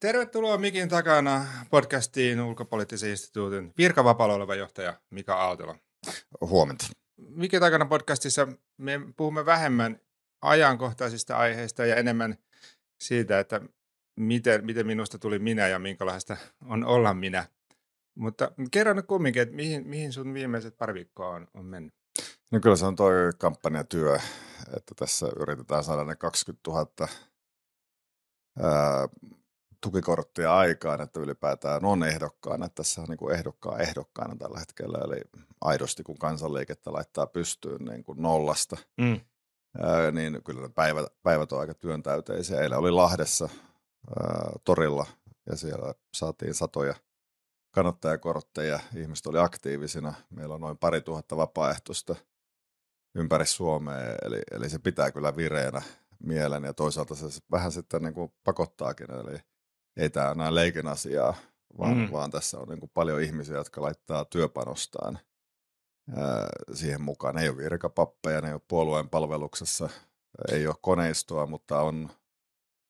Tervetuloa Mikin takana podcastiin ulkopoliittisen instituutin virkavapaalla oleva johtaja Mika Aaltola. Huomenta. Mikin takana podcastissa me puhumme vähemmän ajankohtaisista aiheista ja enemmän siitä, että miten, miten minusta tuli minä ja minkälaista on olla minä. Mutta kerro nyt kumminkin, että mihin, mihin sun viimeiset pari viikkoa on, on mennyt? No kyllä se on toi kampanjatyö, että tässä yritetään saada ne 20 000 ää, tukikorttia aikaan, että ylipäätään on ehdokkaana. Että tässä on niin ehdokkaan ehdokkaana tällä hetkellä, eli aidosti kun kansanliikettä laittaa pystyyn niin kuin nollasta, mm. ää, niin kyllä ne päivät, päivät on aika työntäyteisiä. Eilen oli Lahdessa ää, torilla ja siellä saatiin satoja kannattajakortteja, ihmiset oli aktiivisina. Meillä on noin pari tuhatta vapaaehtoista ympäri Suomea, eli, eli se pitää kyllä vireenä mielen ja toisaalta se vähän sitten niin kuin pakottaakin, eli ei tämä enää leikin asiaa, vaan, mm. vaan tässä on niin kuin paljon ihmisiä, jotka laittaa työpanostaan ää, siihen mukaan. ei ole virkapappeja, ne ei ole puolueen palveluksessa, ei ole koneistoa, mutta on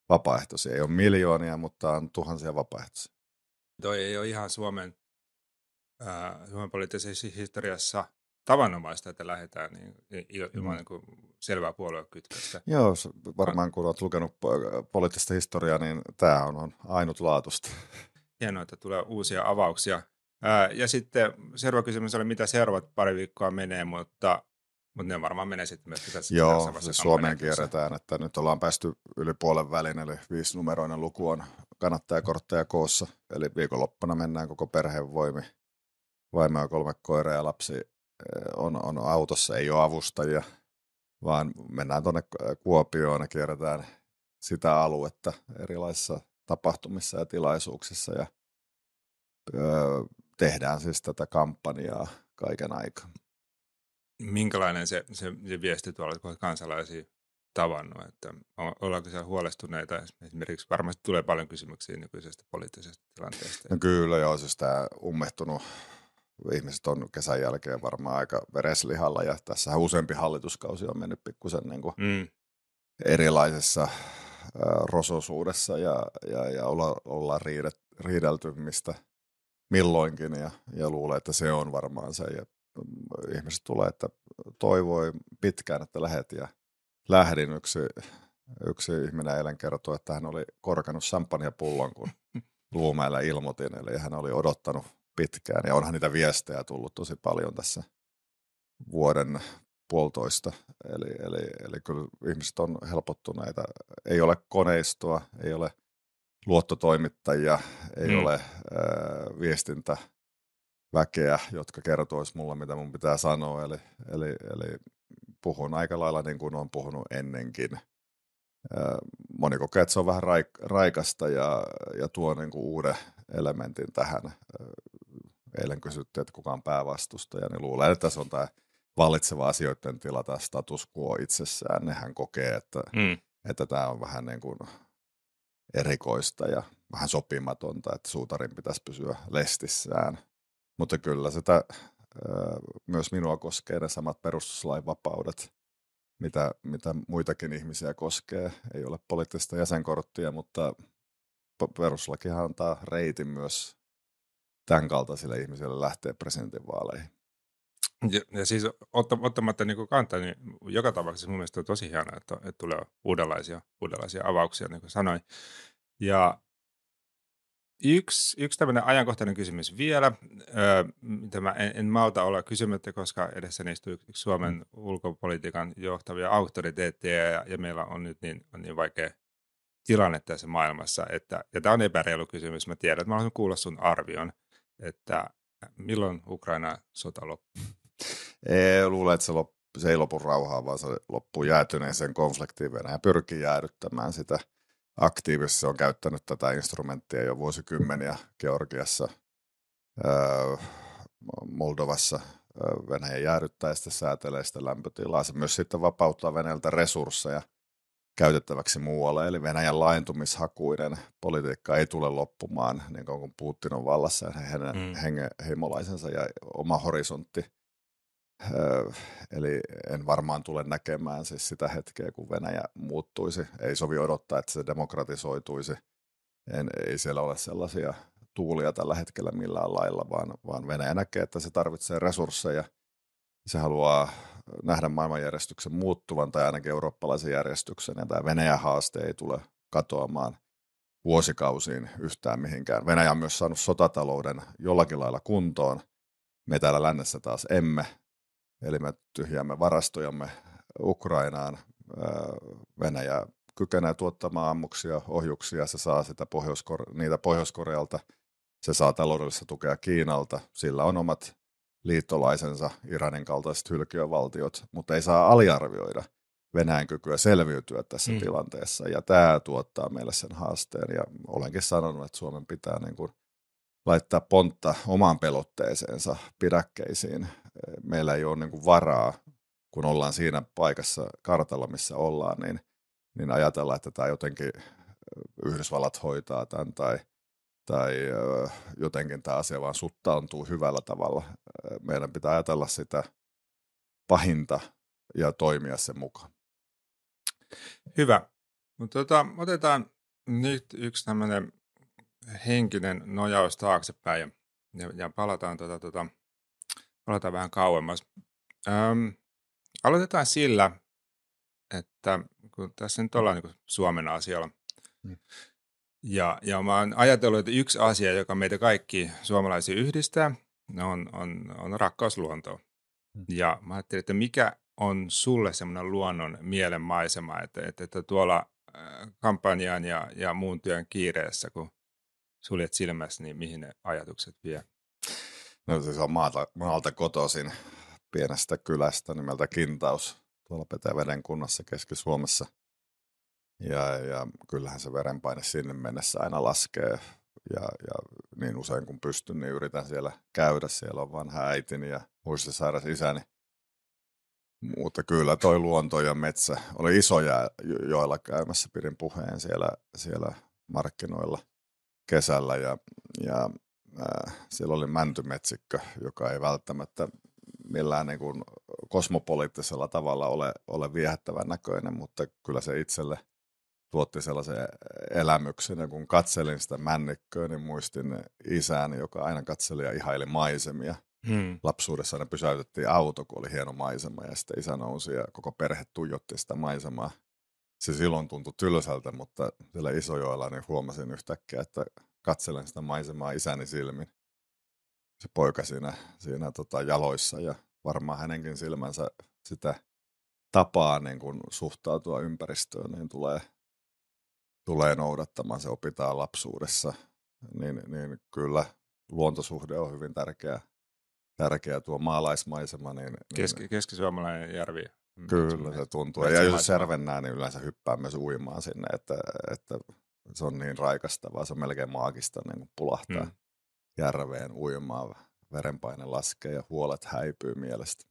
vapaaehtoisia. Ei ole miljoonia, mutta on tuhansia vapaaehtoisia. Toi ei ole ihan Suomen, ää, Suomen poliittisessa historiassa tavanomaista, että lähdetään niin, ilman mm. niin selvää puoluekytköstä. Joo, varmaan kun olet lukenut poliittista historiaa, niin tämä on, on ainutlaatuista. Hienoa, että tulee uusia avauksia. Ää, ja sitten seuraava kysymys oli, mitä seuraavat pari viikkoa menee, mutta, mutta ne varmaan menee sitten myös tässä. Joo, tässä siis Suomeen kierretään, että nyt ollaan päästy yli puolen välin, eli viisinumeroinen luku on kannattajakortteja koossa, eli viikonloppuna mennään koko perheen voimi. Vaimo ja kolme koiraa ja lapsi on, on autossa, ei ole avustajia, vaan mennään tuonne Kuopioon ja kierretään sitä aluetta erilaisissa tapahtumissa ja tilaisuuksissa ja öö, tehdään siis tätä kampanjaa kaiken aikaa. Minkälainen se, se, se viesti tuolla, kun kansalaisia tavannut, että ollaanko siellä huolestuneita? Esimerkiksi varmasti tulee paljon kysymyksiä nykyisestä poliittisesta tilanteesta. No kyllä joo, siis tämä ummehtunut ihmiset on kesän jälkeen varmaan aika vereslihalla ja tässä useampi hallituskausi on mennyt pikkusen niin kuin mm. erilaisessa äh, rososuudessa ja, ja, ja olla, ollaan riidet, riidelty mistä milloinkin ja, ja luulee, että se on varmaan se. Ja mm, ihmiset tulee, että toivoi pitkään, että lähet ja lähdin. Yksi, yksi ihminen eilen kertoi, että hän oli korkannut pullon, kun Luumäellä ilmoitin, eli hän oli odottanut pitkään. Ja onhan niitä viestejä tullut tosi paljon tässä vuoden puolitoista. Eli, eli, eli kyllä ihmiset on helpottuneita. Ei ole koneistoa, ei ole luottotoimittajia, ei mm. ole ää, viestintäväkeä, jotka kertois mulle, mitä mun pitää sanoa. Eli, eli, eli puhun aika lailla niin kuin olen puhunut ennenkin. Moni kokee, että se on vähän raik- raikasta ja, ja tuo niin kuin uuden elementin tähän eilen kysyttiin, että kuka on päävastustaja, niin luulen, että se on tämä vallitseva asioiden tila, tämä status quo itsessään. Nehän kokee, että, mm. että tämä on vähän niin kuin erikoista ja vähän sopimatonta, että suutarin pitäisi pysyä lestissään. Mutta kyllä sitä myös minua koskee ne samat perustuslain vapaudet, mitä, mitä muitakin ihmisiä koskee. Ei ole poliittista jäsenkorttia, mutta perustuslakihan antaa reitin myös tämän kaltaisille ihmisille lähteä presidentinvaaleihin. Ja, ja siis ottamatta niin kantaa, niin joka tapauksessa mun mielestä on tosi hienoa, että, että tulee uudenlaisia, uudenlaisia avauksia, niin kuin sanoin. Ja yksi, yksi tämmöinen ajankohtainen kysymys vielä, mitä mä en, en malta olla kysymättä, koska edessä istuu yksi Suomen mm. ulkopolitiikan johtavia auktoriteetteja, ja, ja meillä on nyt niin, on niin vaikea tilanne tässä maailmassa, että, ja tämä on epäreilu kysymys, mä tiedän, että mä haluaisin kuulla sun arvion – että milloin Ukraina sota loppuu? Ei, luulen, että se, loppu, se ei lopu rauhaa, vaan se loppuu jäätyneeseen konfliktiin. Venäjä pyrkii jäädyttämään sitä aktiivisesti. Se on käyttänyt tätä instrumenttia jo vuosikymmeniä Georgiassa, Moldovassa. Venäjä jäädyttää ja sitten säätelee sitä lämpötilaa. Se myös sitten vapauttaa Venäjältä resursseja – käytettäväksi muualle. Eli Venäjän laajentumishakuinen politiikka ei tule loppumaan niin kuin Putin on vallassa ja hänen mm. henge, heimolaisensa ja oma horisontti. Öö, eli en varmaan tule näkemään siis sitä hetkeä, kun Venäjä muuttuisi. Ei sovi odottaa, että se demokratisoituisi. en, ei siellä ole sellaisia tuulia tällä hetkellä millään lailla, vaan, vaan Venäjä näkee, että se tarvitsee resursseja. Se haluaa nähdä maailmanjärjestyksen muuttuvan tai ainakin eurooppalaisen järjestyksen, ja tämä Venäjän haaste ei tule katoamaan vuosikausiin yhtään mihinkään. Venäjä on myös saanut sotatalouden jollakin lailla kuntoon. Me täällä lännessä taas emme. Eli me tyhjäämme varastojamme Ukrainaan. Venäjä kykenee tuottamaan ammuksia, ohjuksia, se saa sitä pohjois niitä Pohjois-Korealta, se saa taloudellista tukea Kiinalta, sillä on omat liittolaisensa, Iranin kaltaiset hylkiövaltiot, mutta ei saa aliarvioida Venäjän kykyä selviytyä tässä mm. tilanteessa, ja tämä tuottaa meille sen haasteen, ja olenkin sanonut, että Suomen pitää niin kuin laittaa pontta omaan pelotteeseensa pidäkkeisiin. Meillä ei ole niin kuin varaa, kun ollaan siinä paikassa kartalla, missä ollaan, niin, niin ajatella, että tämä jotenkin Yhdysvallat hoitaa tämän tai, tai jotenkin tämä asia vaan suttaantuu hyvällä tavalla. Meidän pitää ajatella sitä pahinta ja toimia sen mukaan. Hyvä. Mutta tota, otetaan nyt yksi tämmöinen henkinen nojaus taaksepäin ja, ja, ja palataan, tota, tota, palataan vähän kauemmas. Öm, aloitetaan sillä, että kun tässä nyt ollaan niin Suomen asialla, mm. Ja, ja mä oon ajatellut, että yksi asia, joka meitä kaikki suomalaisia yhdistää, on, on, on rakkaus luontoon. Mm. Ja mä ajattelin, että mikä on sulle semmoinen luonnon mielenmaisema, että, että, että tuolla kampanjan ja, ja muun työn kiireessä, kun suljet silmässä, niin mihin ne ajatukset vie? No siis on maalta, maalta kotoisin pienestä kylästä nimeltä Kintaus tuolla Petäveden kunnassa Keski-Suomessa. Ja, ja kyllähän se verenpaine sinne mennessä aina laskee. Ja, ja niin usein kun pystyn, niin yritän siellä käydä. Siellä on vanha äitini ja muistisairas isäni. Mutta kyllä toi luonto ja metsä oli isoja joilla käymässä. Pidin puheen siellä, siellä markkinoilla kesällä ja, ja äh, siellä oli mäntymetsikkö, joka ei välttämättä millään niin kuin kosmopoliittisella tavalla ole, ole viehättävän näköinen, mutta kyllä se itselle tuotti sellaisen elämyksen. Ja kun katselin sitä männikköä, niin muistin isäni, joka aina katseli ja ihaili maisemia. Hmm. Lapsuudessa ne pysäytettiin auto, kun oli hieno maisema, ja sitten isä nousi ja koko perhe tuijotti sitä maisemaa. Se silloin tuntui tylsältä, mutta siellä Isojoella niin huomasin yhtäkkiä, että katselen sitä maisemaa isäni silmin se poika siinä, siinä tota jaloissa ja varmaan hänenkin silmänsä sitä tapaa niin kun suhtautua ympäristöön, niin tulee, tulee noudattamaan. Se opitaan lapsuudessa. Niin, niin kyllä luontosuhde on hyvin tärkeä, tärkeä tuo maalaismaisema. Niin, niin Keski, keskisuomalainen järvi. Kyllä se tuntuu. Ja jos servennää, niin yleensä hyppää myös uimaan sinne, että, että se on niin raikastavaa, se on melkein maagista niin pulahtaa. Hmm järveen uimaan, verenpaine laskee ja huolet häipyy mielestä.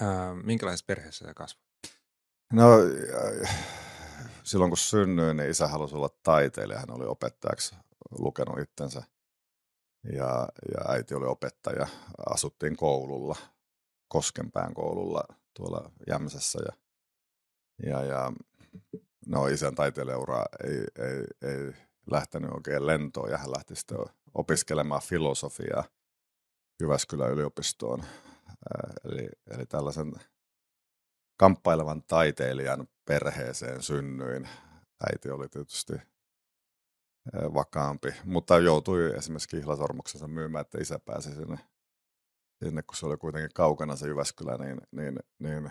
Ää, minkälaisessa perheessä sä kasvoit? No, silloin kun synnyin, niin isä halusi olla taiteilija. Hän oli opettajaksi lukenut itsensä. Ja, ja äiti oli opettaja. Asuttiin koululla, Koskenpään koululla tuolla Jämsässä. Ja, ja, ja no, isän taiteilijaura ei, ei, ei lähtenyt oikein lentoon ja hän lähti sitten opiskelemaan filosofiaa Jyväskylän yliopistoon. Eli, eli tällaisen kamppailevan taiteilijan perheeseen synnyin. Äiti oli tietysti vakaampi, mutta joutui esimerkiksi kihlasormuksensa myymään, että isä pääsi sinne, sinne kun se oli kuitenkin kaukana se Jyväskylä, niin, niin, niin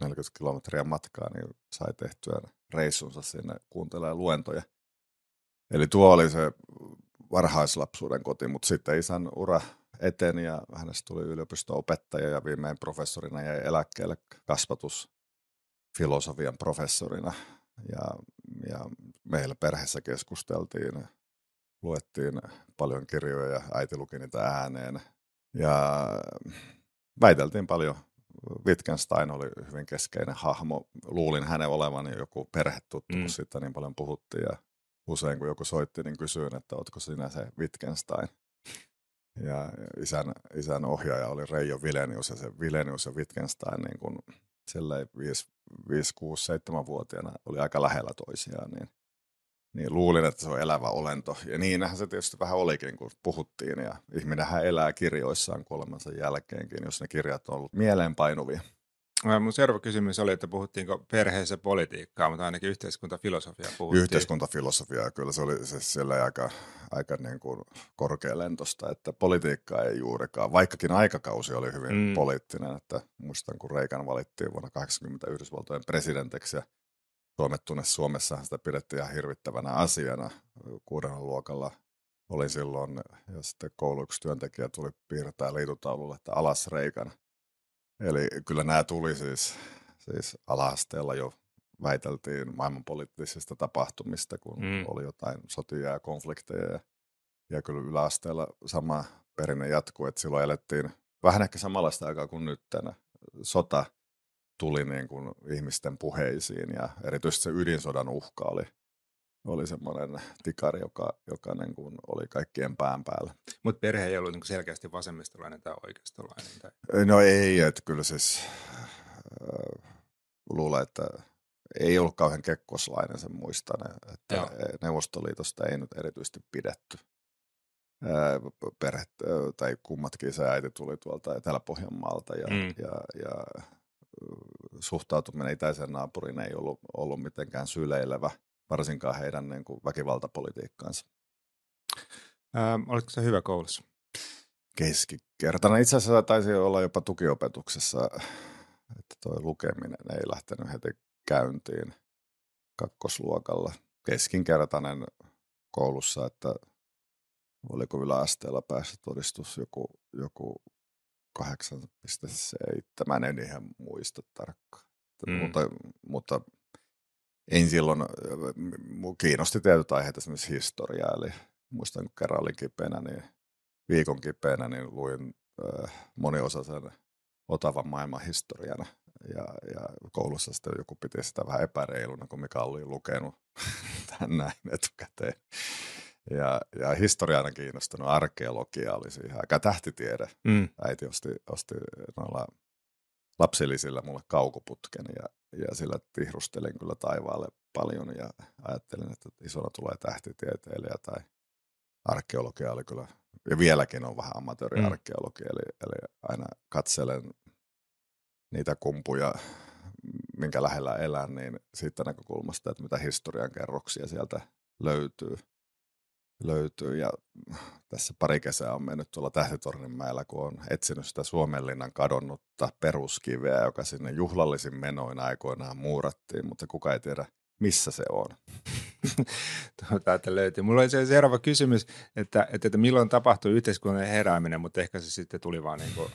40 kilometriä matkaa, niin sai tehtyä reissunsa sinne kuuntelemaan luentoja. Eli tuo oli se varhaislapsuuden koti, mutta sitten isän ura eteni ja hänestä tuli yliopisto-opettaja ja viimein professorina jäi eläkkeelle kasvatusfilosofian professorina. Ja, ja meillä perheessä keskusteltiin, luettiin paljon kirjoja ja äiti luki niitä ääneen. Ja väiteltiin paljon. Wittgenstein oli hyvin keskeinen hahmo. Luulin hänen olevan joku perhetuttu, mm. kun siitä niin paljon puhuttiin. Ja usein kun joku soitti, niin kysyin, että ootko sinä se Wittgenstein. Ja isän, isän ohjaaja oli Reijo Vilenius ja se Vilenius ja Wittgenstein niin kun 5, 5, 6, 7 vuotiaana oli aika lähellä toisiaan. Niin niin luulin, että se on elävä olento. Ja niinhän se tietysti vähän olikin, kun puhuttiin. Ja ihminenhän elää kirjoissaan kuolemansa jälkeenkin, jos ne kirjat on ollut mieleenpainuvia. Mun seuraava kysymys oli, että puhuttiinko perheessä politiikkaa, mutta ainakin yhteiskuntafilosofiaa puhuttiin. Yhteiskuntafilosofiaa, kyllä se oli se siellä aika, aika niin kuin korkealentosta, että politiikkaa ei juurikaan, vaikkakin aikakausi oli hyvin mm. poliittinen, että muistan kun Reikan valittiin vuonna 80 Yhdysvaltojen presidentiksi ja suomettuneessa Suomessa sitä pidettiin ihan hirvittävänä asiana. Kuudella luokalla olin silloin ja sitten kouluksi työntekijä tuli piirtää liitutaululle, että alas Reikan. Eli kyllä nämä tuli siis, siis ala-asteella jo väiteltiin maailmanpoliittisista tapahtumista, kun mm. oli jotain sotia ja konflikteja. Ja, ja kyllä yläasteella sama perinne jatkuu, että silloin elettiin vähän ehkä samanlaista aikaa kuin nyt. Sota tuli niin kuin ihmisten puheisiin ja erityisesti se ydinsodan uhka oli, oli semmoinen tikari, joka, joka niin kuin oli kaikkien pään päällä. Mutta perhe ei ollut niin selkeästi vasemmistolainen tai oikeistolainen? Tai... No ei, että kyllä siis äh, luulen, että ei ollut kauhean kekkoslainen sen muistan, että Joo. Neuvostoliitosta ei nyt erityisesti pidetty. Äh, perhe, tai kummatkin se äiti tuli tuolta Etelä-Pohjanmaalta ja, mm. ja, ja suhtautuminen itäisen naapuriin ei ollut, ollut mitenkään syleilevä, varsinkaan heidän niin kuin, väkivaltapolitiikkaansa. Ähm, oletko se hyvä koulussa? Keskikertana. Itse asiassa taisi olla jopa tukiopetuksessa, että tuo lukeminen ei lähtenyt heti käyntiin kakkosluokalla. Keskinkertainen koulussa, että oliko yläasteella päässyt todistus joku, joku 8,7, en ihan muista tarkkaan. Mm. Mutta, mutta en silloin, kiinnosti tietyt aiheet, esimerkiksi historiaa, eli muistan kun kerran olin kipeänä, niin viikon kipeänä, niin luin äh, moniosaisen Otavan maailman historiana. Ja, ja koulussa sitten joku piti sitä vähän epäreiluna, kun mikä oli lukenut tämän näin etukäteen. Ja, ja historiana kiinnostunut arkeologia oli siihen aika tähtitiede. Mm. Äiti osti, osti noilla lapsilisillä mulle kaukoputken ja, ja sillä tihrustelin kyllä taivaalle paljon ja ajattelin, että isona tulee tähtitieteilijä tai arkeologia oli kyllä, ja vieläkin on vähän amatööriarkeologia, mm. eli, eli aina katselen niitä kumpuja, minkä lähellä elän, niin siitä näkökulmasta, että mitä historian kerroksia sieltä löytyy löytyy. Ja tässä pari kesää on mennyt tuolla Tähtitorninmäellä, kun on etsinyt sitä Suomenlinnan kadonnutta peruskiveä, joka sinne juhlallisin menoin aikoinaan muurattiin, mutta kuka ei tiedä, missä se on. Täältä löytyy. Mulla oli se seuraava kysymys, että, että, että milloin tapahtui yhteiskunnan herääminen, mutta ehkä se sitten tuli vaan niin kuin...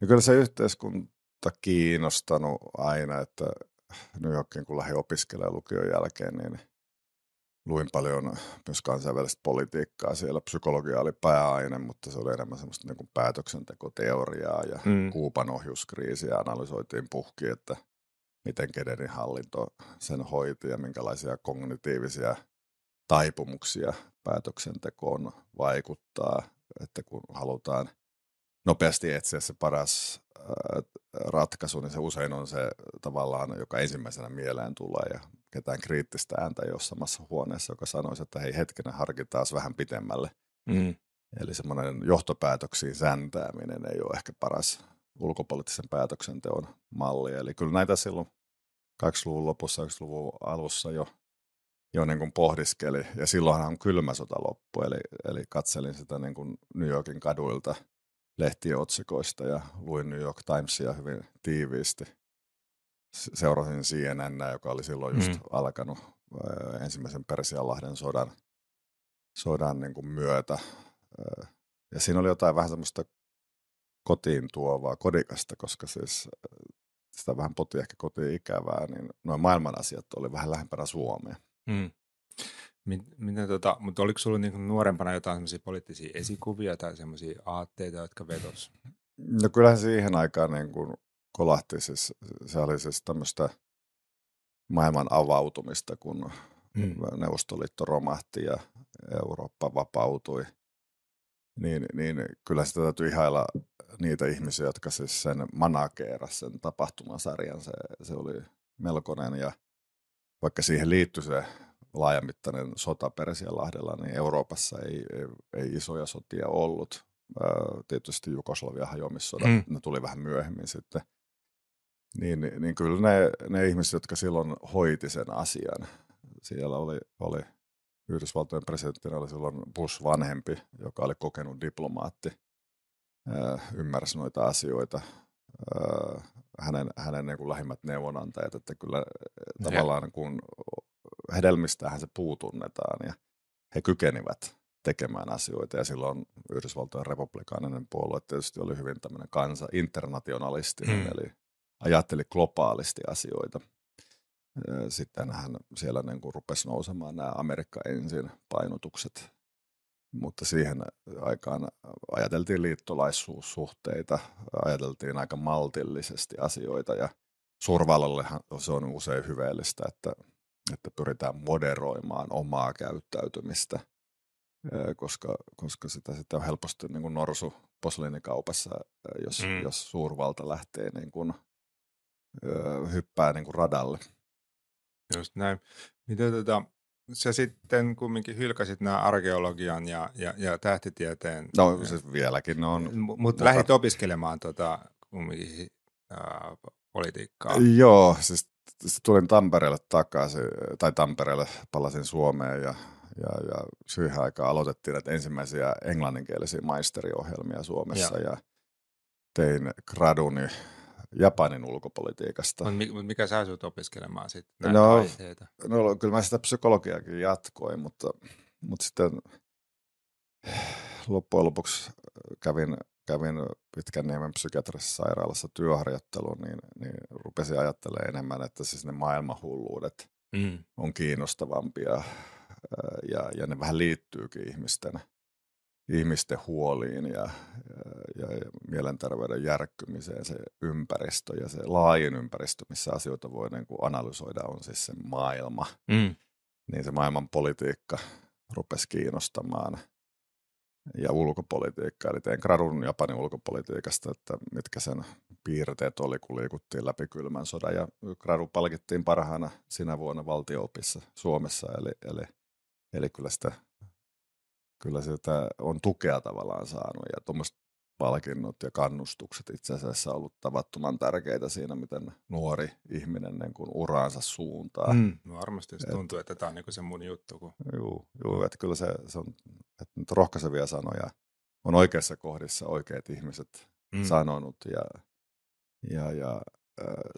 Ja kyllä se yhteiskunta kiinnostanut aina, että New Yorkin kun lähdin opiskelemaan lukion jälkeen, niin – luin paljon myös kansainvälistä politiikkaa. Siellä psykologia oli pääaine, mutta se oli enemmän semmoista niin kuin päätöksentekoteoriaa ja mm. Kuupan ohjuskriisiä analysoitiin puhki, että miten Kedenin hallinto sen hoiti ja minkälaisia kognitiivisia taipumuksia päätöksentekoon vaikuttaa, että kun halutaan nopeasti etsiä se paras ratkaisu, niin se usein on se tavallaan, joka ensimmäisenä mieleen tulee ja ketään kriittistä ääntä ei ole samassa huoneessa, joka sanoisi, että hei hetkinen, harkitaan vähän pitemmälle. Mm. Eli semmoinen johtopäätöksiin säntääminen ei ole ehkä paras ulkopoliittisen päätöksenteon malli. Eli kyllä näitä silloin 20-luvun lopussa, 90-luvun alussa jo, jo niin kuin pohdiskeli. Ja silloinhan kylmä sota loppui, eli, eli katselin sitä niin kuin New Yorkin kaduilta lehtiotsikoista ja luin New York Timesia hyvin tiiviisti seurasin CNN, joka oli silloin just mm. alkanut ensimmäisen Persianlahden sodan, sodan niin kuin myötä. Ja siinä oli jotain vähän semmoista kotiin tuovaa, kodikasta, koska siis sitä vähän poti ehkä kotiin ikävää, niin noin maailman asiat oli vähän lähempänä Suomea. Mm. Miten, tota, mutta oliko sinulla niin nuorempana jotain semmoisia poliittisia esikuvia tai semmoisia aatteita, jotka vetos? No kyllähän siihen aikaan niin kuin kolahti. Siis, se oli siis tämmöistä maailman avautumista, kun mm. Neuvostoliitto romahti ja Eurooppa vapautui. Niin, niin kyllä sitä täytyy ihailla niitä ihmisiä, jotka siis sen manakeeras sen tapahtumasarjan. Se, se oli melkoinen ja vaikka siihen liittyi se laajamittainen sota Persianlahdella, niin Euroopassa ei, ei, ei isoja sotia ollut. Tietysti Jugoslavia hajoamissodat, mm. ne tuli vähän myöhemmin sitten. Niin, niin kyllä ne, ne ihmiset, jotka silloin hoiti sen asian, siellä oli, oli Yhdysvaltojen presidenttinä oli silloin Bush vanhempi, joka oli kokenut diplomaatti, ymmärsi noita asioita, hänen, hänen niin kuin lähimmät neuvonantajat, että kyllä ja. tavallaan kun hedelmistähän se puu tunnetaan ja he kykenivät tekemään asioita ja silloin Yhdysvaltojen republikaaninen puolue tietysti oli hyvin tämmöinen kansa, internationalistinen, mm. eli ajatteli globaalisti asioita. Sitten hän siellä niin kuin rupesi nousemaan nämä Amerikka ensin painotukset mutta siihen aikaan ajateltiin liittolaisuussuhteita, ajateltiin aika maltillisesti asioita ja suurvallallehan se on usein hyveellistä, että, että pyritään moderoimaan omaa käyttäytymistä, koska, koska sitä, sitä on helposti niin kuin norsu posliinikaupassa, jos, mm. jos suurvalta lähtee niin kuin, hyppää niin kuin radalle. Just näin. Miten tota, sä sitten kumminkin hylkäsit nämä arkeologian ja, ja, ja tähtitieteen. No siis vieläkin ne on. Mutta mutta lähdit opiskelemaan tota, kumminkin ää, politiikkaa. Joo, siis tulin Tampereelle takaisin, tai Tampereelle palasin Suomeen ja, ja, ja siihen aikaan aloitettiin näitä ensimmäisiä englanninkielisiä maisteriohjelmia Suomessa ja, ja tein graduni Japanin ulkopolitiikasta. Mutta mikä sä sinut opiskelemaan sitten no, aiheita? No kyllä mä sitä psykologiakin jatkoin, mutta, mutta sitten loppujen lopuksi kävin, kävin pitkän niemen psykiatrisessa sairaalassa työharjoittelun, niin, niin rupesin ajattelemaan enemmän, että siis ne maailmanhulluudet mm. on kiinnostavampia ja, ja ne vähän liittyykin ihmisten – ihmisten huoliin ja, ja, ja mielenterveyden järkkymiseen se ympäristö ja se laajin ympäristö, missä asioita voi niin kuin analysoida, on siis se maailma. Mm. Niin se maailman politiikka rupesi kiinnostamaan ja ulkopolitiikka. Eli tein gradun Japanin ulkopolitiikasta, että mitkä sen piirteet oli, kun liikuttiin läpi kylmän sodan. Ja gradu palkittiin parhaana sinä vuonna valtioopissa Suomessa, eli, eli, eli kyllä sitä kyllä sitä on tukea tavallaan saanut ja tuommoiset palkinnot ja kannustukset itse asiassa ollut tavattoman tärkeitä siinä, miten nuori ihminen niin kuin uraansa suuntaa. Mm, no varmasti se tuntuu, että tämä on niin se mun juttu. Kun... Joo, joo että kyllä se, se on että nyt rohkaisevia sanoja. On oikeassa kohdissa oikeat ihmiset mm. sanonut ja, ja, ja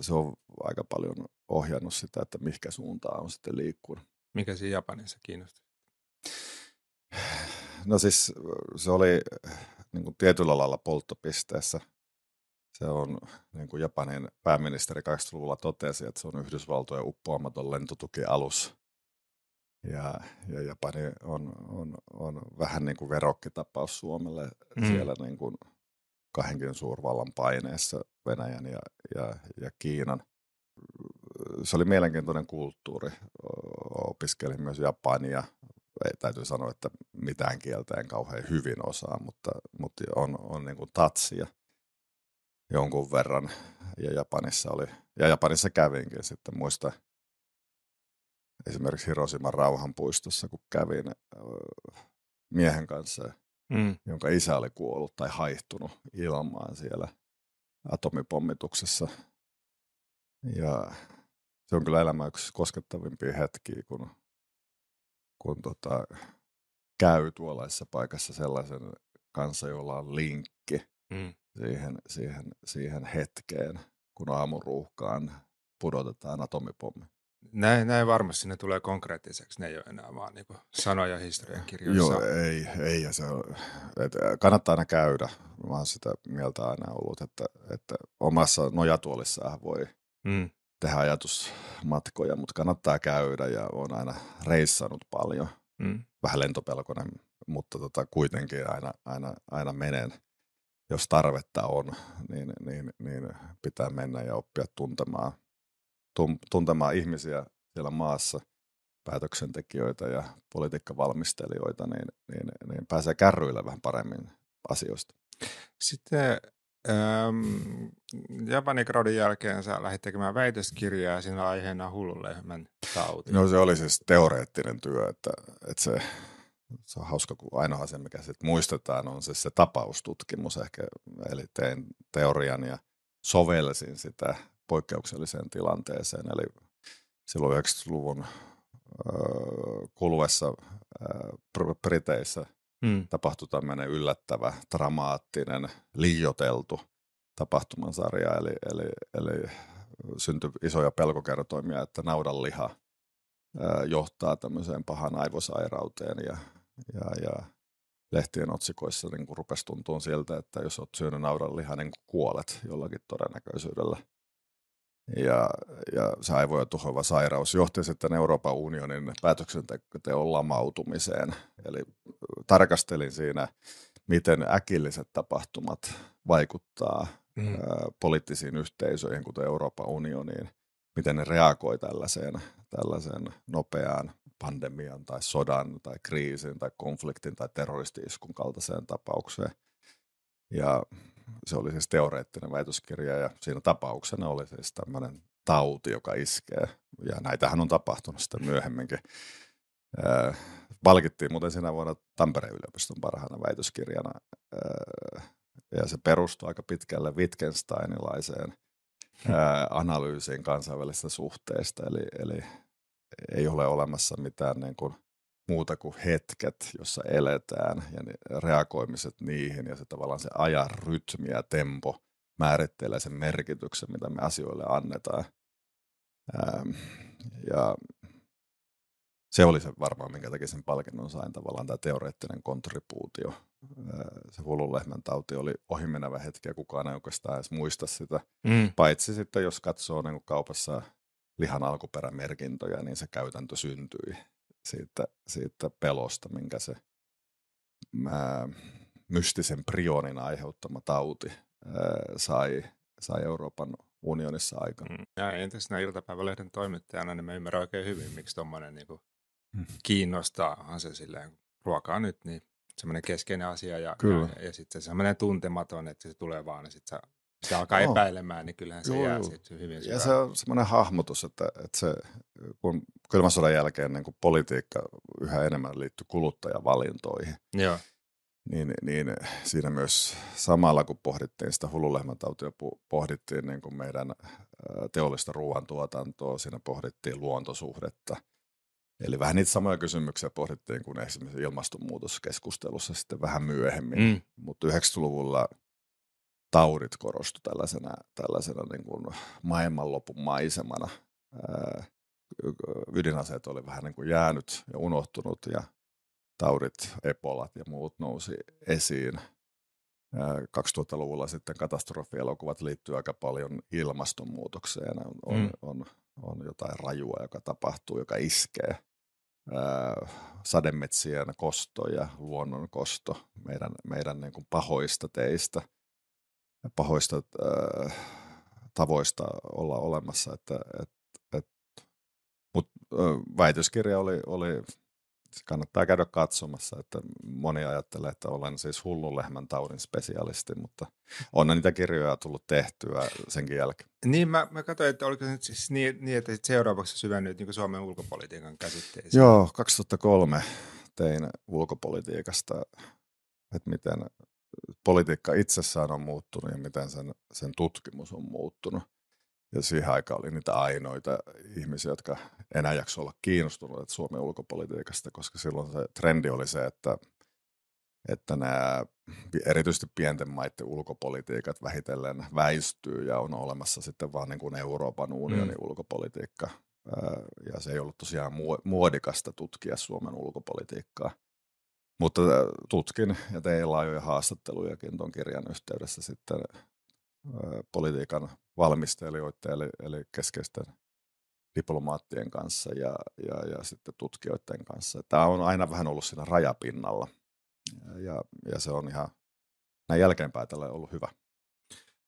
se on aika paljon ohjannut sitä, että mihinkä suuntaan on sitten liikkunut. Mikä siinä Japanissa kiinnostaa? No siis se oli niin kuin tietyllä lailla polttopisteessä. Se on, niin kuin Japanin pääministeri 80-luvulla totesi, että se on Yhdysvaltojen uppoamaton lentotukialus. Ja, ja Japani on, on, on vähän niin kuin verokkitapaus Suomelle mm. siellä niin kuin kahdenkin suurvallan paineessa Venäjän ja, ja, ja Kiinan. Se oli mielenkiintoinen kulttuuri. Opiskelin myös Japania ei, täytyy sanoa, että mitään kieltä en kauhean hyvin osaa, mutta, mutta on, on niin kuin tatsia jonkun verran. Ja Japanissa, oli, ja Japanissa kävinkin sitten muista esimerkiksi Hiroshiman rauhanpuistossa, kun kävin miehen kanssa, mm. jonka isä oli kuollut tai haihtunut ilmaan siellä atomipommituksessa. Ja se on kyllä elämä yksi koskettavimpia hetkiä, kun kun tota, käy tuollaisessa paikassa sellaisen kanssa, jolla on linkki mm. siihen, siihen, siihen hetkeen, kun aamuruuhkaan pudotetaan atomipommi. Näin, näin varmasti ne tulee konkreettiseksi, ne ei ole enää vaan niin sanoja historiankirjoissa. Joo, ei, ei ja se on, että kannattaa aina käydä. Mä oon sitä mieltä aina ollut, että, että omassa nojatuolissaan voi mm tehdä ajatusmatkoja, mutta kannattaa käydä ja on aina reissannut paljon. Mm. Vähän lentopelkonen, mutta tota, kuitenkin aina, aina, aina menen. Jos tarvetta on, niin, niin, niin pitää mennä ja oppia tuntemaan, tum, tuntemaan ihmisiä siellä maassa, päätöksentekijöitä ja politiikkavalmistelijoita, niin, niin, niin pääsee kärryillä vähän paremmin asioista. Sitten Öm, Japanin gradin jälkeen sä lähdit tekemään väitöskirjaa siinä aiheena hullunlehmän tauti. No se oli siis teoreettinen työ, että, että se, se on hauska, kun ainoa asia, mikä sitten muistetaan, on siis se tapaustutkimus ehkä. Eli tein teorian ja sovelsin sitä poikkeukselliseen tilanteeseen. Eli silloin 90-luvun kuluessa Briteissä hmm. tapahtui tämmöinen yllättävä, dramaattinen, liioteltu tapahtumansarja, eli, eli, eli syntyi isoja pelkokertoimia, että naudanliha johtaa tämmöiseen pahan aivosairauteen ja, ja, ja lehtien otsikoissa niin rupesi tuntua siltä, että jos olet syönyt naudanlihaa, niin kuolet jollakin todennäköisyydellä. Ja, ja se aivoja tuhoava sairaus johti sitten Euroopan unionin päätöksenteon lamautumiseen. Eli tarkastelin siinä, miten äkilliset tapahtumat vaikuttaa mm. ä, poliittisiin yhteisöihin, kuten Euroopan unioniin, miten ne reagoi tällaiseen, tällaiseen nopeaan pandemian tai sodan tai kriisin tai konfliktin tai terroristiiskun kaltaiseen tapaukseen. Ja se oli siis teoreettinen väitöskirja ja siinä tapauksena oli siis tämmöinen tauti, joka iskee. Ja näitähän on tapahtunut sitten myöhemminkin. palkittiin muuten siinä vuonna Tampereen yliopiston parhaana väitöskirjana. ja se perustuu aika pitkälle Wittgensteinilaiseen analyysiin kansainvälisistä suhteista. Eli, eli ei ole olemassa mitään niin kuin muuta kuin hetket, jossa eletään ja ne reagoimiset niihin ja se tavallaan se ajan rytmi ja tempo määrittelee sen merkityksen, mitä me asioille annetaan. Ähm, ja se oli se varmaan, minkä takia sen palkinnon sain tavallaan tämä teoreettinen kontribuutio. Se hullunlehmän tauti oli ohimenevä hetki ja kukaan ei oikeastaan edes muista sitä. Mm. Paitsi sitten, jos katsoo niin kaupassa lihan alkuperämerkintöjä, niin se käytäntö syntyi siitä, siitä pelosta, minkä se ää, mystisen prionin aiheuttama tauti ää, sai, sai Euroopan unionissa aikaan. Mm. Ja entäs näin iltapäivälehden toimittajana, niin mä ymmärrän oikein hyvin, miksi tuommoinen niin mm. kiinnostaa. se silleen, ruokaa nyt, niin semmoinen keskeinen asia ja, Kyllä. ja, ja sitten se semmoinen tuntematon, että se tulee vaan, niin sitten sä se alkaa no. epäilemään, niin kyllähän se Joo, jää sitten hyvin syvään. Ja se on semmoinen hahmotus, että, että se, kun kylmän sodan jälkeen niin kun politiikka yhä enemmän liittyy kuluttajavalintoihin, Joo. Niin, niin siinä myös samalla kun pohdittiin sitä hullulehmäntautia, pohdittiin niin kuin meidän teollista ruoantuotantoa, siinä pohdittiin luontosuhdetta. Eli vähän niitä samoja kysymyksiä pohdittiin kuin esimerkiksi ilmastonmuutoskeskustelussa sitten vähän myöhemmin. Mm. Mutta 90-luvulla taudit korostu tällaisena, tällaisena niin kuin maailmanlopun maisemana. Ää, ydinaseet oli vähän niin kuin jäänyt ja unohtunut ja taudit, epolat ja muut nousi esiin. 2000-luvulla sitten katastrofielokuvat liittyy aika paljon ilmastonmuutokseen. On, mm. on, on jotain rajua, joka tapahtuu, joka iskee. sademetsien kosto ja luonnon kosto meidän, meidän niin kuin pahoista teistä – pahoista äh, tavoista olla olemassa. Että, et, et, mut, äh, väitöskirja oli, oli, se kannattaa käydä katsomassa, että moni ajattelee, että olen siis hullun lehmän taudin spesialisti, mutta on niitä kirjoja tullut tehtyä senkin jälkeen. Niin, mä, mä katsoin, että oliko se siis niin, niin että seuraavaksi syvennyt niin Suomen ulkopolitiikan käsitteisiin. Joo, 2003 tein ulkopolitiikasta, että miten politiikka itsessään on muuttunut ja miten sen, sen tutkimus on muuttunut. Ja siihen aikaan oli niitä ainoita ihmisiä, jotka enää jakso olla kiinnostuneet Suomen ulkopolitiikasta, koska silloin se trendi oli se, että, että nämä erityisesti pienten maiden ulkopolitiikat vähitellen väistyy ja on olemassa sitten vaan niin kuin Euroopan unionin mm. ulkopolitiikka. Ja se ei ollut tosiaan muodikasta tutkia Suomen ulkopolitiikkaa. Mutta äh, tutkin ja tein laajoja haastattelujakin tuon kirjan yhteydessä sitten äh, politiikan valmistelijoiden eli, eli keskeisten diplomaattien kanssa ja, ja, ja sitten tutkijoiden kanssa. Tämä on aina vähän ollut siinä rajapinnalla ja, ja se on ihan näin jälkeenpäin tällä ollut hyvä.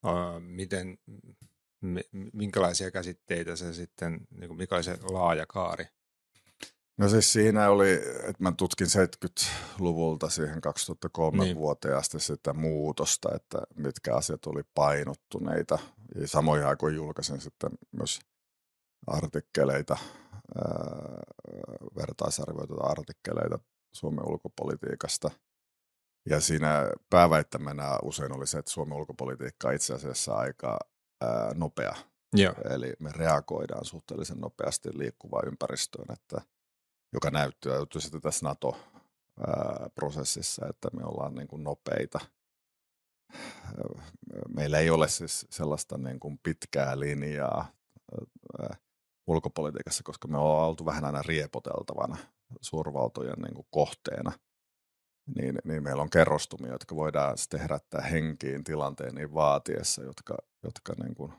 Uh, miten, minkälaisia käsitteitä se sitten, mikä oli se laaja kaari? No siis siinä oli, että mä tutkin 70-luvulta siihen 2003 niin. vuoteen asti sitä muutosta, että mitkä asiat oli painottuneita. Ja samoin aikoin julkaisin sitten myös artikkeleita, vertaisarvioituja artikkeleita Suomen ulkopolitiikasta. Ja siinä pääväittämänä usein oli se, että Suomen ulkopolitiikka on itse asiassa aika ää, nopea. Joo. Eli me reagoidaan suhteellisen nopeasti liikkuvaan ympäristöön, että, joka näyttäytyy sitten tässä NATO-prosessissa, että me ollaan niin kuin nopeita. Meillä ei ole siis sellaista niin kuin pitkää linjaa ulkopolitiikassa, koska me ollaan oltu vähän aina riepoteltavana suurvaltojen niin kuin kohteena. Niin, niin meillä on kerrostumia, jotka voidaan herättää henkiin tilanteen niin vaatiessa, jotka, jotka niin kuin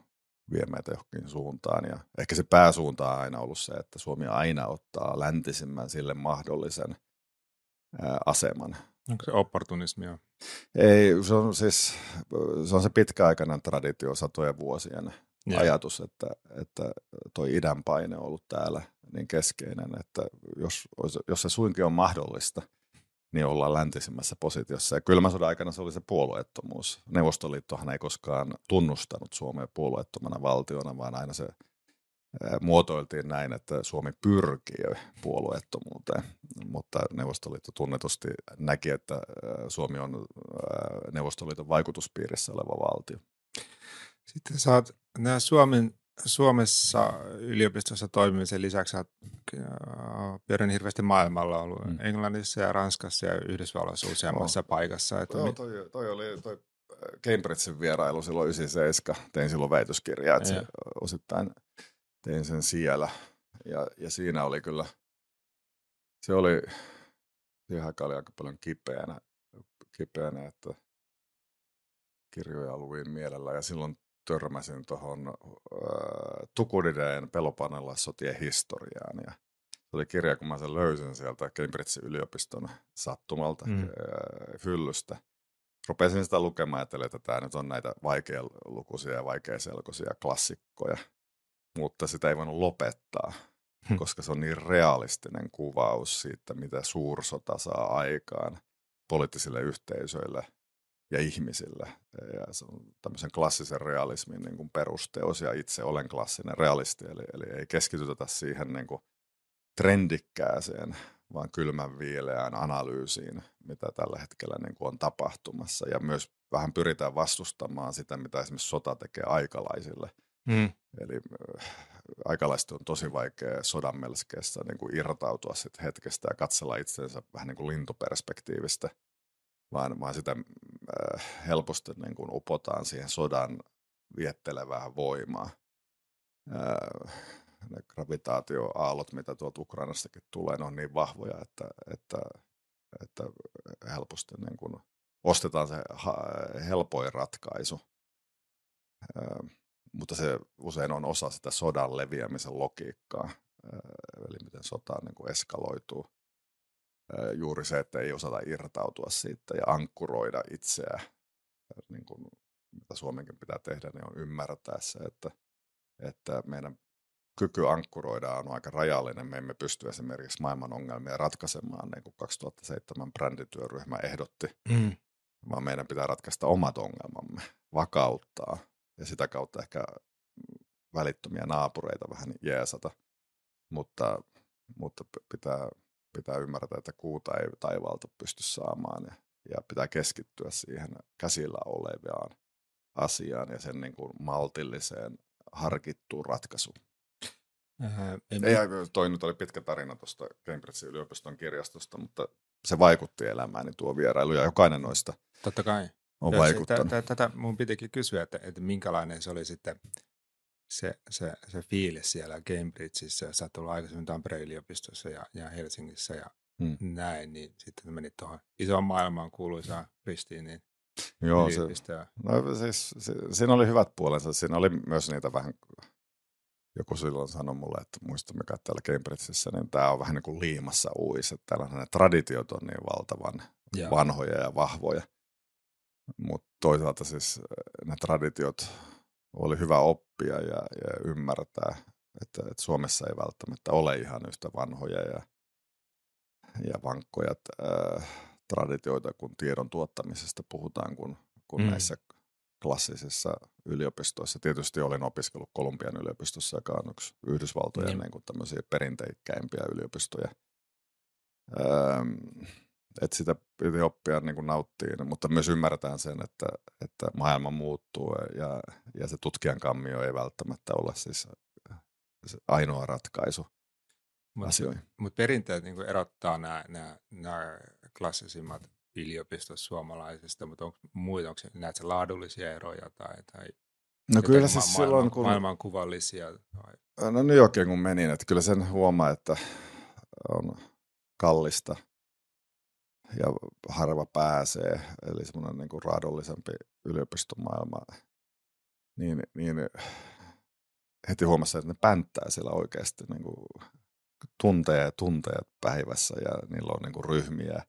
vie meitä johonkin suuntaan. Ja ehkä se pääsuunta on aina ollut se, että Suomi aina ottaa läntisimmän sille mahdollisen ää, aseman. Onko se opportunismia? Ei, se on siis se, on se pitkäaikainen traditio satojen vuosien ja. ajatus, että, että toi idän paine on ollut täällä niin keskeinen, että jos, jos se suinkin on mahdollista, niin ollaan läntisimmässä positiossa. Ja kylmän sodan aikana se oli se puolueettomuus. Neuvostoliittohan ei koskaan tunnustanut Suomea puolueettomana valtiona, vaan aina se muotoiltiin näin, että Suomi pyrkii puolueettomuuteen, mutta Neuvostoliitto tunnetusti näki, että Suomi on Neuvostoliiton vaikutuspiirissä oleva valtio. Sitten saat nämä Suomen, Suomessa yliopistossa toimimisen lisäksi olet pyörinyt hirveästi maailmalla ollut mm. Englannissa ja Ranskassa ja Yhdysvalloissa useammassa oh. paikassa. Että Joo, toi, toi oli toi Cambridgein vierailu silloin 97. Tein silloin väitöskirjaa, että se, osittain tein sen siellä. Ja, ja siinä oli kyllä, se oli, siihen aikaan oli aika paljon kipeänä, kipeänä että kirjoja luin mielellä ja silloin törmäsin tuohon äh, Tukudideen Pelopanella sotien historiaan ja se oli kirja, kun mä sen löysin sieltä Cambridgein yliopiston sattumalta mm. äh, hyllystä. Rupesin sitä lukemaan että tämä nyt on näitä vaikealukuisia ja vaikeaselkoisia klassikkoja, mutta sitä ei voinut lopettaa, hmm. koska se on niin realistinen kuvaus siitä, mitä suursota saa aikaan poliittisille yhteisöille – ja ihmisillä. Ja se on tämmöisen klassisen realismin niin kuin perusteos ja itse olen klassinen realisti, eli, eli ei keskitytä siihen niin kuin trendikkääseen, vaan kylmän viileään analyysiin, mitä tällä hetkellä niin kuin on tapahtumassa. Ja myös vähän pyritään vastustamaan sitä, mitä esimerkiksi sota tekee aikalaisille. Mm. Eli äh, aikalaiset on tosi vaikea sodan melskeessä niin kuin irtautua sit hetkestä ja katsella itsensä vähän niin kuin lintuperspektiivistä – vaan, vaan sitä äh, helposti niin kuin upotaan siihen sodan viettelevään voimaan. Äh, ne gravitaatioaallot, mitä tuolta Ukrainastakin tulee, ne on niin vahvoja, että, että, että helposti niin kuin ostetaan se helpoin ratkaisu. Äh, mutta se usein on osa sitä sodan leviämisen logiikkaa, eli miten sota niin kuin eskaloituu juuri se, että ei osata irtautua siitä ja ankkuroida itseä. Niin kuin, mitä Suomenkin pitää tehdä, niin on ymmärtää se, että, että meidän kyky ankkuroida on aika rajallinen. Me emme pysty esimerkiksi maailman ongelmia ratkaisemaan, niin kuin 2007 brändityöryhmä ehdotti, mm. vaan meidän pitää ratkaista omat ongelmamme, vakauttaa ja sitä kautta ehkä välittömiä naapureita vähän jeesata. Mutta, mutta pitää pitää ymmärtää, että kuuta ei taivaalta pysty saamaan ja, ja pitää keskittyä siihen käsillä olevaan asiaan ja sen niin kuin maltilliseen harkittuun ratkaisuun. Äh. Ei, toi nyt oli pitkä tarina tuosta Cambridgein yliopiston kirjastosta, mutta se vaikutti elämääni tuo vierailu ja jokainen noista Totta kai. on vaikuttanut. Tätä mun pitikin kysyä, että, että minkälainen se oli sitten se, se, se fiilis siellä Cambridgeissa, ja sä oot ollut aikaisemmin Tampereen yliopistossa ja, ja Helsingissä ja hmm. näin, niin sitten menit tuohon isoon maailmaan kuuluisaan Ristiiniin. Joo, se, no, siis, se, siinä oli hyvät puolensa. Siinä oli myös niitä vähän, joku silloin sanoi mulle, että muistamme kai täällä Cambridgeissa, niin tämä on vähän niin kuin liimassa uis, että täällä ne traditiot on niin valtavan ja. vanhoja ja vahvoja. Mutta toisaalta siis ne traditiot oli hyvä oppia ja, ja ymmärtää, että, että Suomessa ei välttämättä ole ihan yhtä vanhoja ja ja vankkoja äh, traditioita, kun tiedon tuottamisesta puhutaan, kun, kun mm. näissä klassisissa yliopistoissa. Tietysti olen opiskellut Kolumbian yliopistossa, joka on yksi Yhdysvaltojen niin. Niin tämmöisiä perinteikkäimpiä yliopistoja. Öö, että sitä piti oppia niin kuin nauttiin, mutta myös ymmärretään sen, että, että maailma muuttuu ja, ja se tutkijan kammio ei välttämättä ole siis se ainoa ratkaisu mut, asioihin. Mutta perinteet niin erottaa nämä, nämä, nämä klassisimmat yliopistot suomalaisista, mutta onko muita, onko näitä laadullisia eroja tai, tai No kyllä siis maailman, silloin, kun... Maailmankuvallisia. No New Yorkiin kun menin, että kyllä sen huomaa, että on kallista ja harva pääsee, eli semmoinen niin kuin raadollisempi yliopistomaailma, niin, niin heti huomasi, että ne pänttää siellä oikeasti niin kuin tunteja ja tunteja päivässä ja niillä on niin kuin ryhmiä,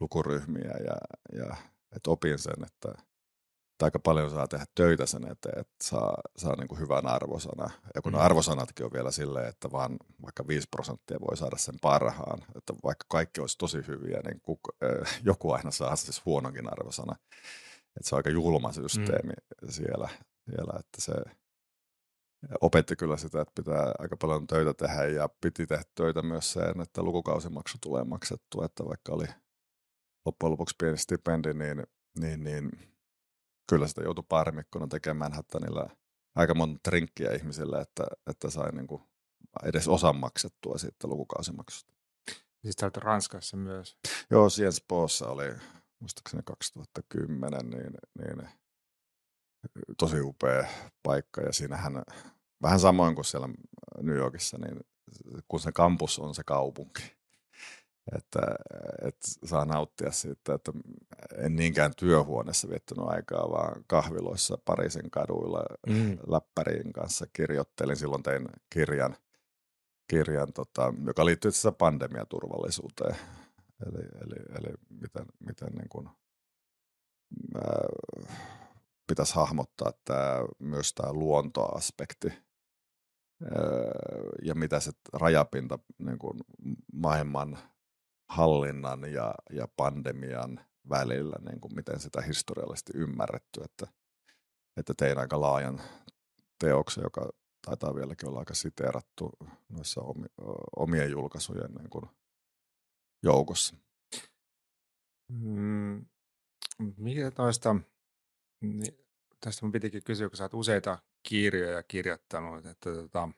lukuryhmiä ja, ja että opin sen, että, että aika paljon saa tehdä töitä sen eteen, että saa, saa niin kuin hyvän arvosana. Ja kun mm. arvosanatkin on vielä silleen, että vaan vaikka 5 prosenttia voi saada sen parhaan, että vaikka kaikki olisi tosi hyviä, niin kuk, äh, joku aina saa siis huononkin arvosana. Että se on aika julma systeemi mm. siellä, siellä, että se opetti kyllä sitä, että pitää aika paljon töitä tehdä ja piti tehdä töitä myös sen, että lukukausimaksu tulee maksettua, että vaikka oli loppujen lopuksi pieni stipendi, niin, niin, niin kyllä sitä joutui parmikkona tekemään Manhattanilla aika monta trinkkiä ihmisille, että, että sai niin kuin edes osan maksettua siitä lukukausimaksusta. Siis täältä Ranskassa myös? Joo, Sciences Poissa oli muistaakseni 2010, niin, niin tosi upea paikka ja siinähän vähän samoin kuin siellä New Yorkissa, niin kun se kampus on se kaupunki, että, että saa nauttia siitä, että en niinkään työhuoneessa viettänyt aikaa, vaan kahviloissa Pariisin kaduilla mm. läppärin kanssa kirjoittelin. Silloin tein kirjan, kirjan tota, joka liittyy itse pandemiaturvallisuuteen. Eli, eli, eli miten, miten niin kuin, ää, pitäisi hahmottaa tämä, myös tämä luontoaspekti ja mitä se rajapinta niin kuin maailman hallinnan ja, ja pandemian välillä, niin kuin miten sitä historiallisesti ymmärretty, että, että tein aika laajan teoksen, joka taitaa vieläkin olla aika siteerattu noissa omi, omien julkaisujen niin kuin joukossa. Mm, mikä toista, niin, tästä mun pitikin kysyä, kun sä oot useita kirjoja kirjoittanut, että tota,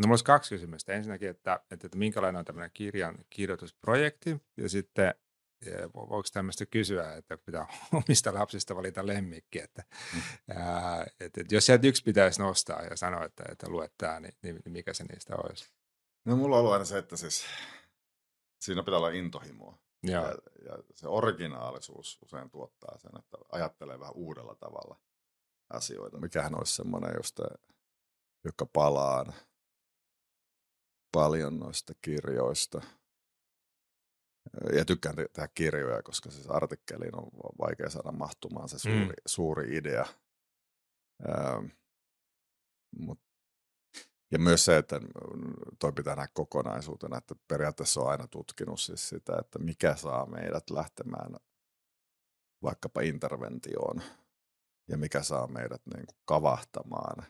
no mulla olisi kaksi kysymystä. Ensinnäkin, että, että, että minkälainen on tämmöinen kirjan kirjoitusprojekti, ja sitten voiko tämmöistä kysyä, että pitää omista lapsista valita lemmikki, että, mm. ää, että, että jos sieltä yksi pitäisi nostaa ja sanoa, että, että luet tämä, niin, niin, niin mikä se niistä olisi? No mulla on ollut aina se, että siis siinä pitää olla intohimoa. Ja, ja se originaalisuus usein tuottaa sen, että ajattelee vähän uudella tavalla asioita. Mikähän olisi semmoinen, josta, joka palaan paljon noista kirjoista. Ja tykkään tehdä kirjoja, koska siis artikkeliin on vaikea saada mahtumaan se suuri, mm. suuri idea. Ähm, mut, ja myös se, että toi pitää nähdä kokonaisuutena, että periaatteessa on aina tutkinut siis sitä, että mikä saa meidät lähtemään vaikkapa interventioon ja mikä saa meidät niin kuin kavahtamaan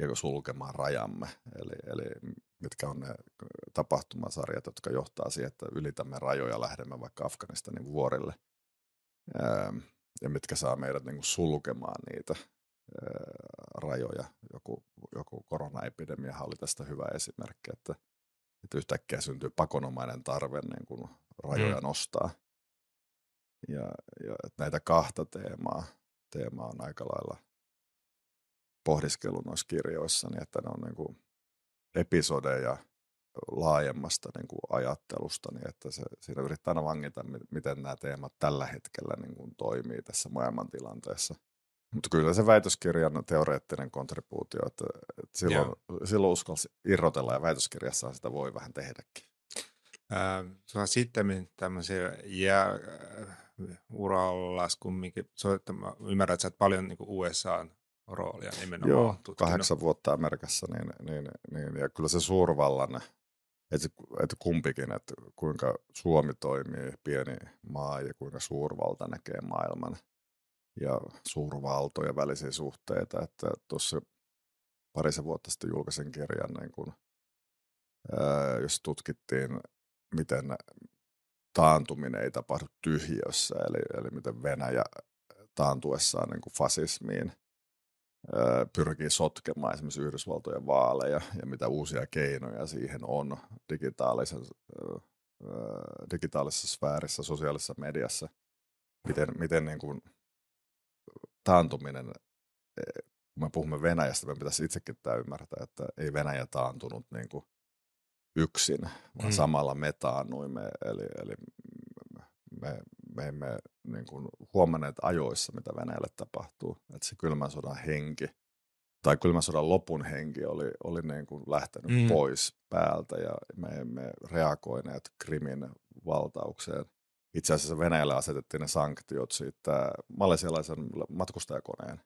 ja sulkemaan rajamme. Eli, eli mitkä on ne tapahtumasarjat, jotka johtaa siihen, että ylitämme rajoja, lähdemme vaikka Afganistanin vuorille. Ja mitkä saa meidät niin kuin sulkemaan niitä rajoja. Joku, joku koronaepidemia oli tästä hyvä esimerkki, että, että yhtäkkiä syntyy pakonomainen tarve niin kuin rajoja mm. nostaa. Ja, ja että näitä kahta teemaa – teema on aika lailla pohdiskellut noissa kirjoissa, niin että ne on niin kuin episodeja laajemmasta niin kuin ajattelusta, niin että se, siinä yrittää aina vangita, miten nämä teemat tällä hetkellä niin kuin toimii tässä maailmantilanteessa. Mutta kyllä se väitöskirjan teoreettinen kontribuutio, että, että silloin, silloin uskalsi irrotella ja väitöskirjassa sitä voi vähän tehdäkin. Äh, sulla on sitten tämmöisiä jää, kumminkin. So, että mä ymmärrän, että sä et paljon niin USA roolia nimenomaan Joo, tutkinut. kahdeksan vuotta Amerikassa, niin, niin, niin, ja kyllä se suurvallan että, että kumpikin, että kuinka Suomi toimii, pieni maa ja kuinka suurvalta näkee maailman ja suurvaltojen välisiä suhteita. Että tuossa parisen vuotta sitten julkaisen kirjan, niin kun, ää, jos tutkittiin, miten taantuminen ei tapahdu tyhjössä, eli, eli miten Venäjä taantuessaan niin kuin fasismiin pyrkii sotkemaan esimerkiksi Yhdysvaltojen vaaleja ja mitä uusia keinoja siihen on digitaalisessa, digitaalisessa sfäärissä, sosiaalisessa mediassa. Miten, miten niin kuin taantuminen, e, kun me puhumme Venäjästä, me pitäisi itsekin tämä ymmärtää, että ei Venäjä taantunut niin kuin yksin, vaan mm. samalla me taannuimme, eli, eli me, me emme niin kuin huomanneet ajoissa, mitä Venäjälle tapahtuu. Että se kylmän sodan henki tai kylmän sodan lopun henki oli, oli niin kuin lähtenyt mm. pois päältä ja me emme reagoineet Krimin valtaukseen. Itse asiassa Venäjälle asetettiin ne sanktiot siitä malesialaisen matkustajakoneen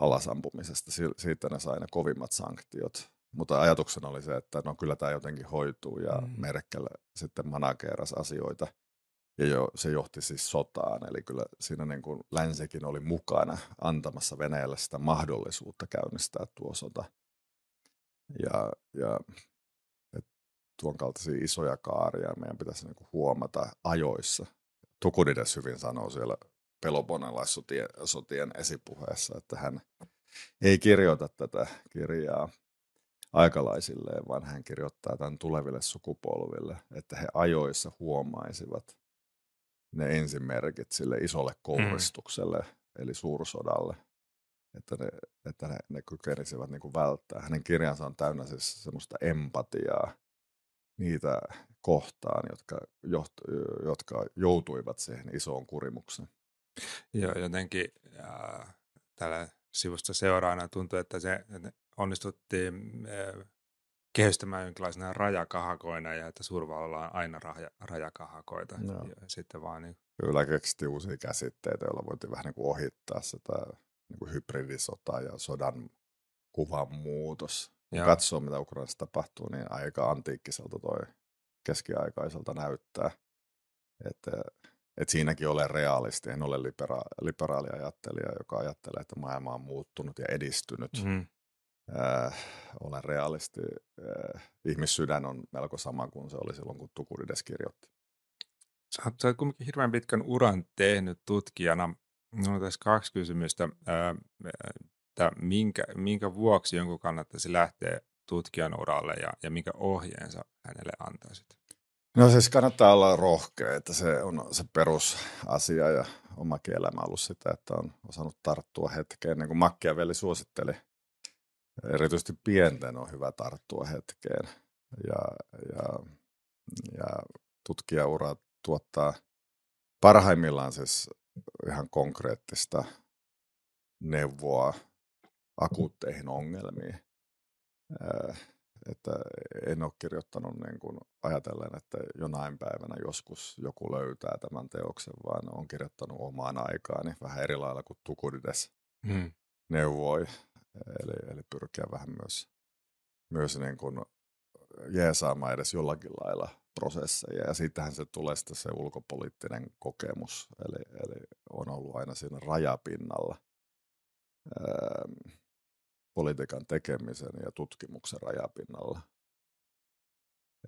alasampumisesta. Siitä ne sai ne kovimmat sanktiot. Mutta ajatuksena oli se, että no kyllä tämä jotenkin hoituu ja mm. Merkel sitten manageerasi asioita – ja jo, se johti siis sotaan, eli kyllä siinä niin kuin länsikin oli mukana antamassa Venäjälle sitä mahdollisuutta käynnistää tuo sota. Ja, ja tuon kaltaisia isoja kaaria meidän pitäisi niin kuin huomata ajoissa. Tukudides hyvin sanoo siellä Peloponnelaissotien esipuheessa, että hän ei kirjoita tätä kirjaa aikalaisilleen, vaan hän kirjoittaa tämän tuleville sukupolville, että he ajoissa huomaisivat, ne ensimerkit sille isolle kouristukselle, mm. eli suursodalle, että ne, että ne, ne kykenisivät niin kuin välttää. Hänen kirjansa on täynnä siis semmoista empatiaa niitä kohtaan, jotka, joht, jotka joutuivat siihen isoon kurimukseen. Joo, jotenkin äh, tällä sivusta seuraana tuntuu, että se onnistuttiin äh, kehystämään jonkinlaisena rajakahakoina ja että suurvallalla on aina raja, rajakahakoita. No. Ja sitten vaan niin... Kyllä keksittiin uusia käsitteitä, joilla voitiin vähän niin kuin ohittaa sitä niin kuin hybridisota ja sodan kuvan muutos. Kun katsoo, mitä Ukrainassa tapahtuu, niin aika antiikkiselta toi keskiaikaiselta näyttää. Että et siinäkin ole realisti, en ole libera- liberaali ajattelija, joka ajattelee, että maailma on muuttunut ja edistynyt. Mm äh, olen realisti. Äh, ihmissydän on melko sama kuin se oli silloin, kun Tukurides kirjoitti. Sä oot, sä oot kuitenkin hirveän pitkän uran tehnyt tutkijana. Minulla on tässä kaksi kysymystä. Äh, että minkä, minkä vuoksi jonkun kannattaisi lähteä tutkijan uralle ja, ja minkä ohjeensa hänelle antaisit? No siis kannattaa olla rohkea, että se on se perusasia ja omakin elämä ollut sitä, että on osannut tarttua hetkeen, niin kuin Machiavelli suositteli – erityisesti pienten on hyvä tarttua hetkeen. Ja, ja, ja tutkijaura tuottaa parhaimmillaan siis ihan konkreettista neuvoa akuutteihin ongelmiin. että en ole kirjoittanut niin kuin ajatellen, että jonain päivänä joskus joku löytää tämän teoksen, vaan on kirjoittanut omaan aikaani vähän eri lailla kuin Tukudides hmm. neuvoi Eli, eli pyrkiä vähän myös, myös niin kuin jeesaamaan edes jollakin lailla prosesseja. Ja siitähän se tulee sitten se ulkopoliittinen kokemus. Eli, eli on ollut aina siinä rajapinnalla ää, politiikan tekemisen ja tutkimuksen rajapinnalla.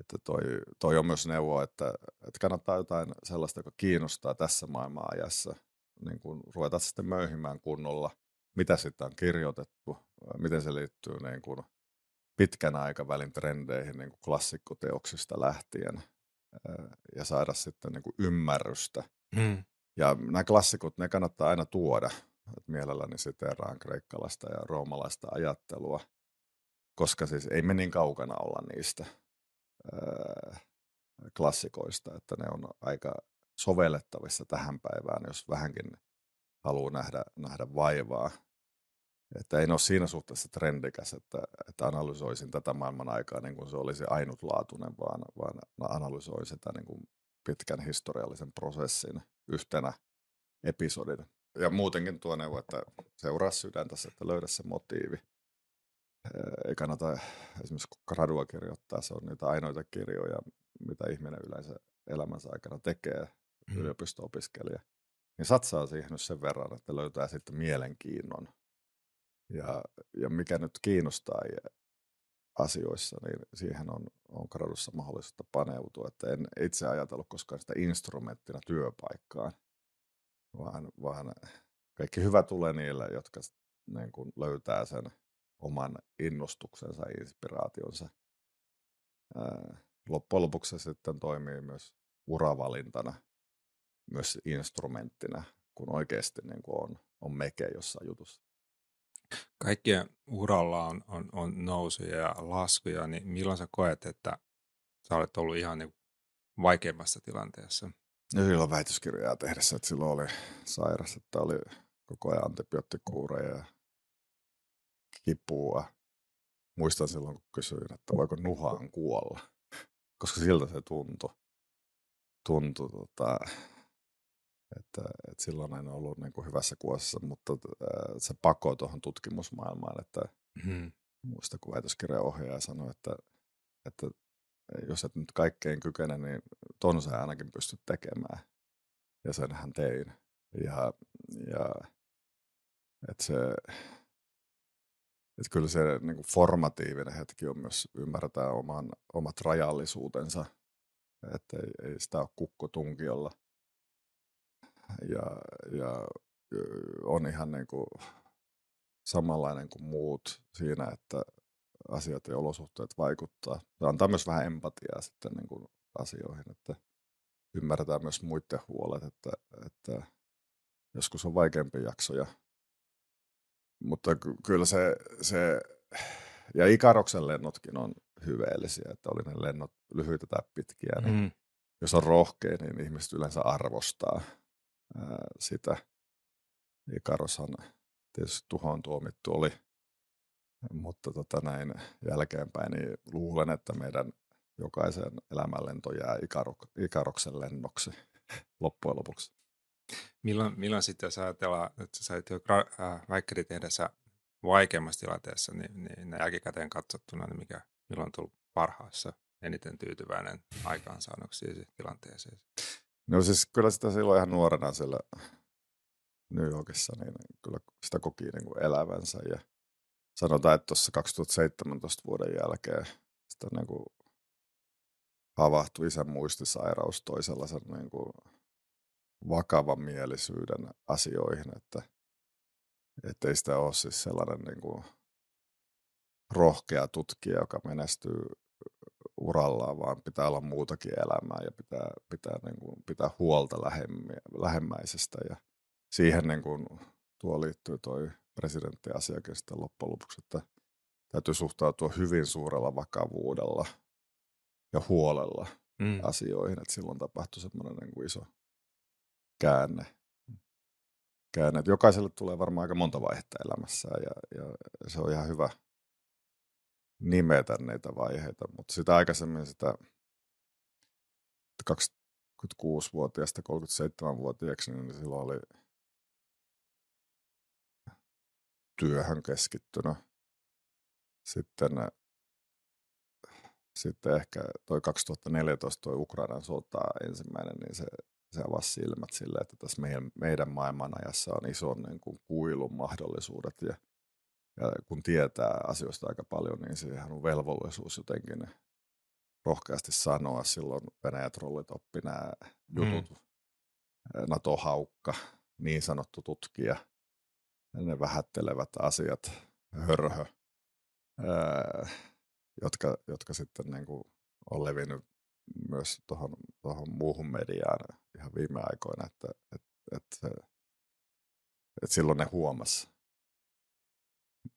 Että toi, toi on myös neuvo, että, että kannattaa jotain sellaista, joka kiinnostaa tässä maailman ajassa, niin kun ruveta sitten möyhimään kunnolla – mitä sitten on kirjoitettu, miten se liittyy niin kuin pitkän aikavälin trendeihin niin kuin klassikkoteoksista lähtien ja saada sitten niin kuin ymmärrystä. Hmm. Ja nämä klassikot, ne kannattaa aina tuoda. Et mielelläni siteeraan kreikkalaista ja roomalaista ajattelua, koska siis ei me niin kaukana olla niistä klassikoista, että ne on aika sovellettavissa tähän päivään, jos vähänkin haluaa nähdä, nähdä vaivaa. Että en ole siinä suhteessa trendikäs, että, että analysoisin tätä maailman aikaa niin kuin se olisi ainutlaatuinen, vaan, vaan analysoin sitä niin kuin pitkän historiallisen prosessin yhtenä episodin. Ja muutenkin tuo neuvo, että seuraa sydäntä, että löydä se motiivi. ei kannata esimerkiksi gradua kirjoittaa, se on niitä ainoita kirjoja, mitä ihminen yleensä elämänsä aikana tekee, mm. yliopisto-opiskelija, niin satsaa siihen nyt sen verran, että löytää sitten mielenkiinnon. Ja, ja mikä nyt kiinnostaa asioissa, niin siihen on, on gradussa mahdollista paneutua. Että en itse ajatellut koskaan sitä instrumenttina työpaikkaan, vaan, vaan kaikki hyvä tulee niille, jotka niin kuin löytää sen oman innostuksensa ja inspiraationsa. loppujen lopuksi se sitten toimii myös uravalintana, myös instrumenttina, kun oikeasti niin kuin on, on meke jossain jutussa. Kaikkien uralla on, on, on nousuja ja laskuja, niin milloin sä koet, että sä olet ollut ihan niin vaikeimmassa tilanteessa? No silloin väitöskirjaa tehdessä, että silloin oli sairas, että oli koko ajan antibioottikuureja ja kipua. Muistan silloin, kun kysyin, että voiko nuhaan kuolla, koska siltä se tuntui. tuntui tota, että, että silloin en ollut niin kuin hyvässä kuosissa, mutta se pako tuohon tutkimusmaailmaan, että mm-hmm. muista kun väitöskirjaohjaaja sanoi, että, että jos et nyt kaikkein kykene, niin ton sä ainakin pystyt tekemään. Ja sen hän tein. Ja, ja että se, että kyllä se niin kuin formatiivinen hetki on myös ymmärtää oman, omat rajallisuutensa, että ei, ei sitä ole kukkotunkiolla. Ja, ja on ihan niin kuin samanlainen kuin muut siinä, että asiat ja olosuhteet vaikuttaa. Se antaa myös vähän empatiaa sitten niin kuin asioihin, että ymmärretään myös muiden huolet, että, että joskus on vaikeampia jaksoja. Mutta ky- kyllä se, se, ja Ikaroksen lennotkin on hyveellisiä, että oli ne lennot lyhyitä tai pitkiä, niin mm. jos on rohkea, niin ihmiset yleensä arvostaa ää, sitä. Ikaroshan tietysti tuhoon tuomittu oli mutta tota näin jälkeenpäin niin luulen, että meidän jokaisen elämänlento jää ikarok- ikaroksen lennoksi loppujen lopuksi. Milloin, milloin sitten, jos ajatellaan, että sä sait jo äh, väikkäri tehdessä vaikeammassa tilanteessa, niin, niin jälkikäteen katsottuna, niin mikä, milloin on tullut parhaassa eniten tyytyväinen aikaansaannoksiin tilanteeseen? No siis kyllä sitä silloin ihan nuorena siellä New Yorkissa, niin kyllä sitä koki niin kuin elävänsä. Ja sanotaan, että tuossa 2017 vuoden jälkeen sitä niin kuin havahtui isän muistisairaus toi sellaisen niin kuin vakavan mielisyyden asioihin, että ei sitä ole siis sellainen niin kuin rohkea tutkija, joka menestyy urallaan, vaan pitää olla muutakin elämää ja pitää, pitää, niin kuin, pitää huolta lähemmäisestä. Ja siihen niin kuin, tuo liittyy toi presidenttiasiakin sitten loppujen lopuksi, että täytyy suhtautua hyvin suurella vakavuudella ja huolella mm. asioihin, että silloin tapahtui semmoinen niin kuin iso käänne. käänne. Että jokaiselle tulee varmaan aika monta vaihetta elämässä ja, ja se on ihan hyvä nimetä niitä vaiheita, mutta sitä aikaisemmin sitä 26-vuotiaasta 37-vuotiaaksi, niin silloin oli työhön keskittynyt. Sitten, sitten ehkä toi 2014 toi Ukrainan sota ensimmäinen, niin se, se avasi silmät sille, että tässä meidän, meidän maailmanajassa on ison niin kuin kuilun mahdollisuudet ja, ja kun tietää asioista aika paljon, niin siihen on velvollisuus jotenkin rohkeasti sanoa. Silloin Venäjä-trollit oppi nämä jutut, mm. NATO-haukka, niin sanottu tutkija – ne vähättelevät asiat, hörhö, ää, jotka, jotka sitten niin kuin on levinnyt myös tuohon, tuohon muuhun mediaan ihan viime aikoina, että, että, että, että silloin ne huomas,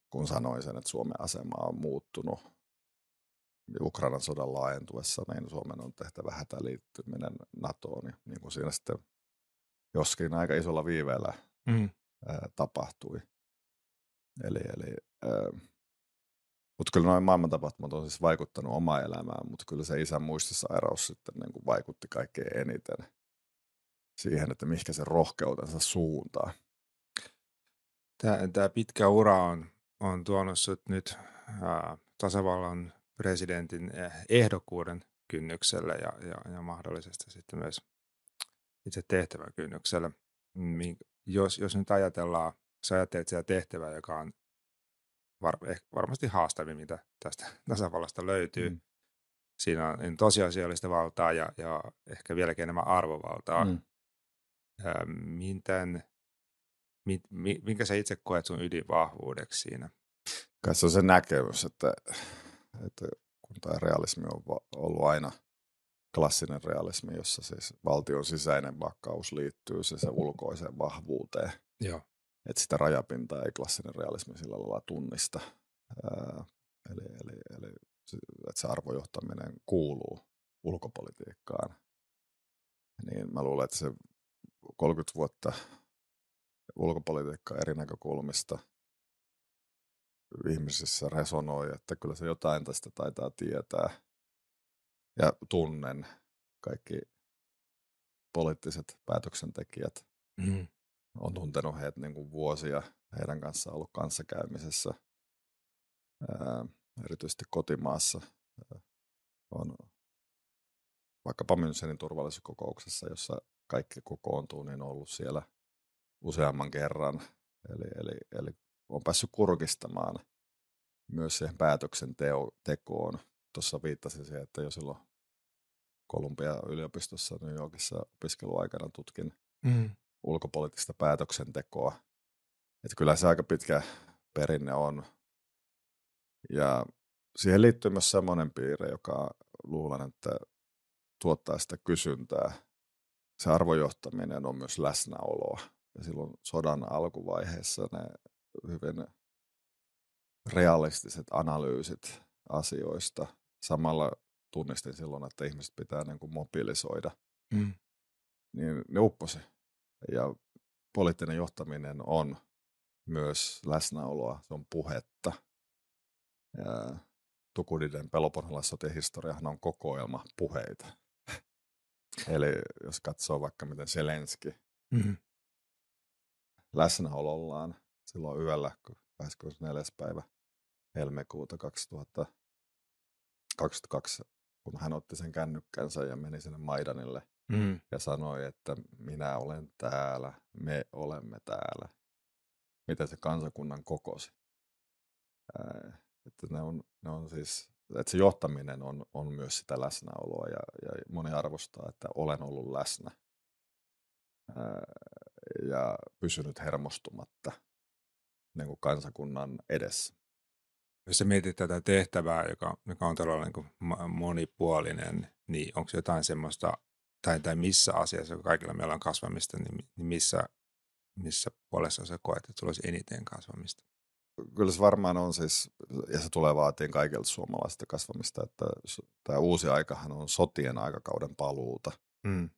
kun sanoin sen, että Suomen asema on muuttunut Ukrainan sodan laajentuessa, niin Suomen on tehtävä hätäliittyminen NATOon, niin, niin kuin siinä sitten joskin aika isolla viiveellä mm ää, tapahtui. Eli, eli mutta kyllä noin maailmantapahtumat on siis vaikuttanut omaan elämään, mutta kyllä se isän muistisairaus sitten niin kuin vaikutti kaikkein eniten siihen, että mihinkä se rohkeutensa suuntaa. Tämä, tämä pitkä ura on, on tuonut sut nyt ää, tasavallan presidentin ehdokkuuden kynnyksellä ja, ja, ja mahdollisesti sitten myös itse tehtävän kynnyksellä. Jos, jos nyt ajatellaan, sä ajattelet sitä tehtävää, joka on var, varmasti haastavin, mitä tästä tasavallasta löytyy. Mm. Siinä on niin tosiasiallista valtaa ja, ja ehkä vieläkin enemmän arvovaltaa. Mm. Miten, mit, minkä sä itse koet sun ydinvahvuudeksi siinä? Kai se on se näkemys, että, että kun tämä realismi on ollut aina klassinen realismi, jossa siis valtion sisäinen vakaus liittyy se, se ulkoiseen vahvuuteen. Joo. Että sitä rajapintaa ei klassinen realismi sillä lailla tunnista. Ää, eli, eli, eli että se arvojohtaminen kuuluu ulkopolitiikkaan. Niin mä luulen, että se 30 vuotta ulkopolitiikkaa eri näkökulmista ihmisissä resonoi, että kyllä se jotain tästä taitaa tietää. Ja tunnen kaikki poliittiset päätöksentekijät. Mm. On tuntenut heitä niin kuin vuosia, heidän kanssaan ollut kanssakäymisessä, ää, erityisesti kotimaassa. Ää, on vaikkapa Münchenin turvallisuuskokouksessa, jossa kaikki kokoontuu, niin on ollut siellä useamman kerran. Eli, eli, eli on päässyt kurkistamaan myös siihen päätöksentekoon. Tuossa viittasin siihen, että jo silloin Kolumbia yliopistossa New Yorkissa opiskeluaikana tutkin mm. ulkopoliittista päätöksentekoa. Että kyllä se aika pitkä perinne on. Ja siihen liittyy myös semmoinen piirre, joka luulen, että tuottaa sitä kysyntää. Se arvojohtaminen on myös läsnäoloa. Ja silloin sodan alkuvaiheessa ne hyvin realistiset analyysit asioista. Samalla tunnistin silloin, että ihmiset pitää niin kuin mobilisoida. Mm. Niin ne upposi. Ja poliittinen johtaminen on myös läsnäoloa, se on puhetta. Ja Tukudiden peloponhalaissotien historiahan on kokoelma puheita. Eli jos katsoo vaikka miten Zelenski mm-hmm. Läsnäolollaan silloin yöllä 24. päivä helmikuuta 2022, kun hän otti sen kännykkänsä ja meni sinne Maidanille mm. ja sanoi, että minä olen täällä, me olemme täällä. Miten se kansakunnan kokosi. Ää, että ne on, ne on siis, että se johtaminen on, on myös sitä läsnäoloa ja, ja moni arvostaa, että olen ollut läsnä ää, ja pysynyt hermostumatta niin kuin kansakunnan edessä. Jos sä mietit tätä tehtävää, joka, joka on todella niin kuin monipuolinen, niin onko jotain semmoista, tai, tai missä asiassa, kun kaikilla meillä on kasvamista, niin, niin missä, missä puolessa sä koet, että sulla olisi eniten kasvamista? Kyllä se varmaan on siis, ja se tulee vaatiin kaikilta suomalaisista kasvamista, että tämä uusi aikahan on sotien aikakauden paluuta. Mm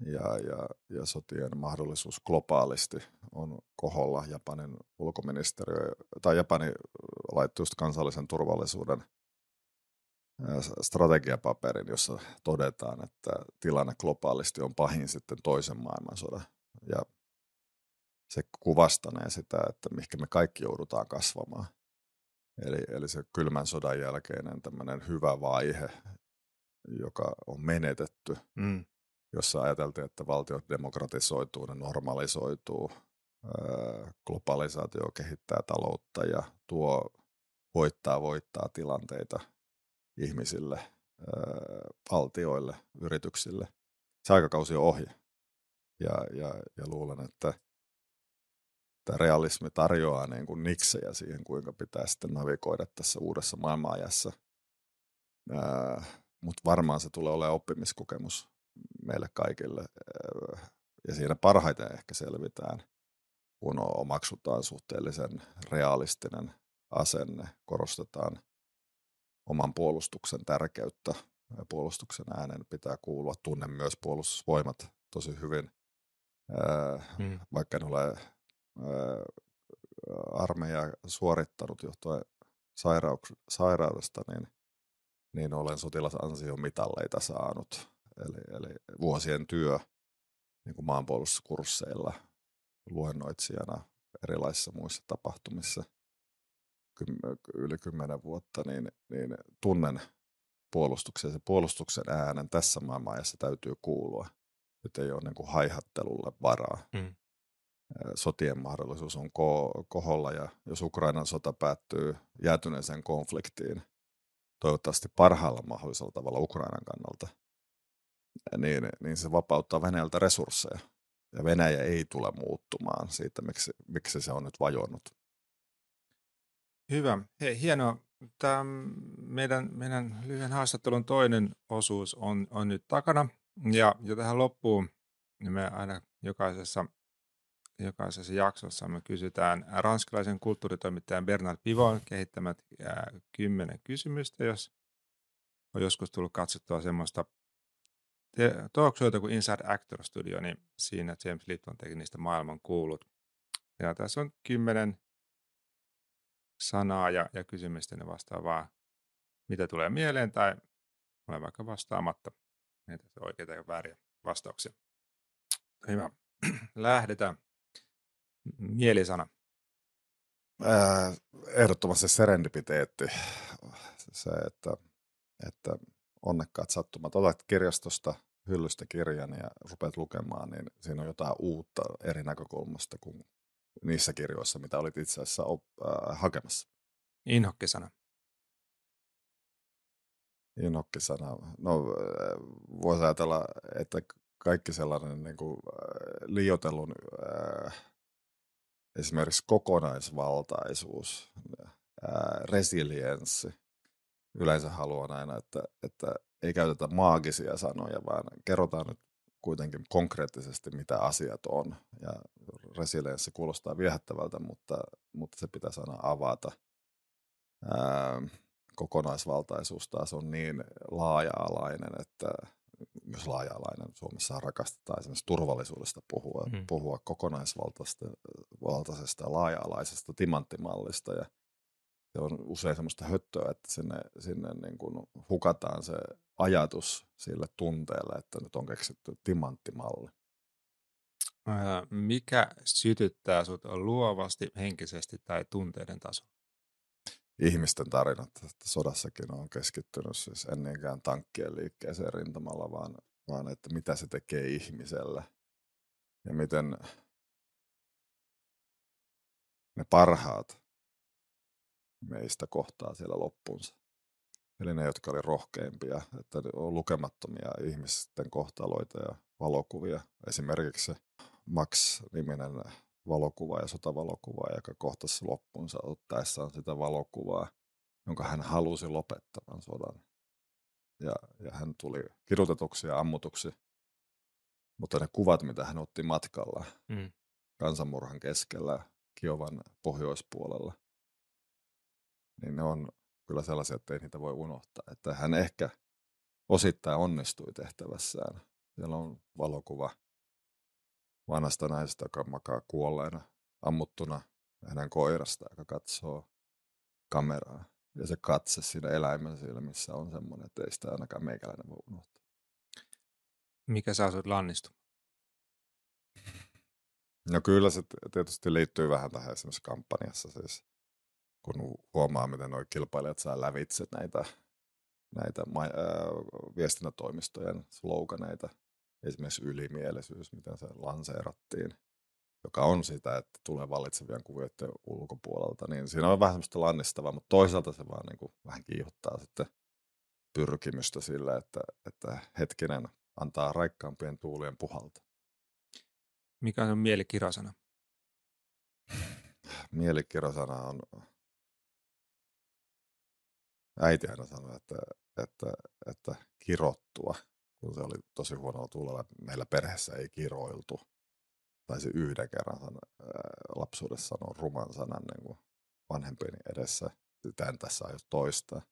ja, ja, ja sotien mahdollisuus globaalisti on koholla. Japanin ulkoministeriö tai Japani laittoi just kansallisen turvallisuuden strategiapaperin, jossa todetaan, että tilanne globaalisti on pahin sitten toisen maailmansodan. Ja se kuvastanee sitä, että mihinkä me kaikki joudutaan kasvamaan. Eli, eli se kylmän sodan jälkeinen tämmöinen hyvä vaihe, joka on menetetty, mm jossa ajateltiin, että valtiot demokratisoituu, ne normalisoituu, globalisaatio kehittää taloutta ja tuo voittaa voittaa tilanteita ihmisille, valtioille, yrityksille. Se aikakausi on ohi. Ja, ja, ja luulen, että tämä realismi tarjoaa niin kuin niksejä siihen, kuinka pitää sitten navigoida tässä uudessa maailmanajassa. Mutta varmaan se tulee olemaan oppimiskokemus meille kaikille. Ja siinä parhaiten ehkä selvitään, kun omaksutaan suhteellisen realistinen asenne, korostetaan oman puolustuksen tärkeyttä. Puolustuksen äänen pitää kuulua. Tunnen myös puolustusvoimat tosi hyvin, hmm. vaikka en ole armeija suorittanut johtuen sairaudesta, niin, niin olen sotilasansiomitalleita saanut eli, eli vuosien työ niin kuin maanpuolustuskursseilla luennoitsijana erilaisissa muissa tapahtumissa yli kymmenen vuotta, niin, niin tunnen puolustuksen. Se puolustuksen äänen tässä maailmassa täytyy kuulua. Nyt ei ole niin kuin haihattelulle varaa. Mm. Sotien mahdollisuus on ko- koholla ja jos Ukrainan sota päättyy jäätyneeseen konfliktiin, toivottavasti parhaalla mahdollisella tavalla Ukrainan kannalta, niin, niin se vapauttaa Venäjältä resursseja. Ja Venäjä ei tule muuttumaan siitä, miksi, miksi se on nyt vajonnut. Hyvä. Hei, hienoa. Tämä meidän, meidän lyhyen haastattelun toinen osuus on, on nyt takana. Ja, ja tähän loppuun niin me aina jokaisessa, jokaisessa jaksossa me kysytään ranskalaisen kulttuuritoimittajan Bernard Pivon kehittämät kymmenen kysymystä, jos on joskus tullut katsottua semmoista talk kuin Inside Actor Studio, niin siinä James Lipton teki niistä maailman kuulut. Ja tässä on kymmenen sanaa ja, ja kysymystä, ne vastaa vaan, mitä tulee mieleen, tai ole vaikka vastaamatta. Näitä oikeita ja vääriä vastauksia. Hyvä. Lähdetään. Mielisana. Ehdottomasti serendipiteetti. Se, että, että onnekkaat sattumat. Otat kirjastosta hyllystä kirjan ja rupeat lukemaan, niin siinä on jotain uutta eri näkökulmasta kuin niissä kirjoissa, mitä olit itse asiassa op, äh, hakemassa. Inhokkisana. Inhokkisana. No voisi ajatella, että kaikki sellainen niin kuin, äh, liiotelun äh, esimerkiksi kokonaisvaltaisuus, äh, resilienssi. Yleensä haluan aina, että, että ei käytetä maagisia sanoja, vaan kerrotaan nyt kuitenkin konkreettisesti, mitä asiat on. Ja resilienssi kuulostaa viehättävältä, mutta, mutta se pitää sana avata. Ää, kokonaisvaltaisuus taas on niin laaja-alainen, että myös laaja-alainen Suomessa rakastetaan esimerkiksi turvallisuudesta puhua, mm. puhua kokonaisvaltaisesta ja laaja-alaisesta timanttimallista. Ja se on usein semmoista höttöä, että sinne, sinne niin kuin hukataan se ajatus sille tunteelle, että nyt on keksitty timanttimalli. Mikä sytyttää sinut luovasti, henkisesti tai tunteiden tasolla? Ihmisten tarinat. Että sodassakin on keskittynyt siis en niinkään tankkien liikkeeseen rintamalla, vaan, vaan että mitä se tekee ihmiselle. Ja miten ne parhaat meistä kohtaa siellä loppunsa. Eli ne, jotka oli rohkeimpia, että on lukemattomia ihmisten kohtaloita ja valokuvia. Esimerkiksi se Max-niminen valokuva ja sotavalokuva, joka kohtasi loppunsa ottaessaan sitä valokuvaa, jonka hän halusi lopettavan sodan. Ja, ja hän tuli kidutetuksi ja ammutuksi. Mutta ne kuvat, mitä hän otti matkalla mm. kansanmurhan keskellä Kiovan pohjoispuolella, niin ne on kyllä sellaisia, että ei niitä voi unohtaa. Että hän ehkä osittain onnistui tehtävässään. Siellä on valokuva vanhasta naisesta, joka makaa kuolleena, ammuttuna hänen koirasta, joka katsoo kameraa. Ja se katse siinä eläimen silmissä on semmoinen, että ei sitä ainakaan meikäläinen voi unohtaa. Mikä saa sinut lannistu? No kyllä se tietysti liittyy vähän tähän esimerkiksi kampanjassa. Siis kun huomaa, miten nuo kilpailijat saa lävitse näitä, näitä ma- äh, viestintätoimistojen sloganeita, esimerkiksi ylimielisyys, miten se lanseerattiin, joka on sitä, että tulee vallitsevien kuvioiden ulkopuolelta, niin siinä on vähän semmoista lannistavaa, mutta toisaalta se vaan niin kuin vähän kiihottaa sitten pyrkimystä sille, että, että hetkinen antaa raikkaampien tuulien puhalta. Mikä on mielikirasana? Mielikirasana on äiti aina sanoi, että, että, että kirottua, kun se oli tosi huonolla tuulella. Meillä perheessä ei kiroiltu. Taisi yhden kerran san, lapsuudessa sanoa ruman sanan niin kuin vanhempieni edessä. Tämän tässä aio toistaa.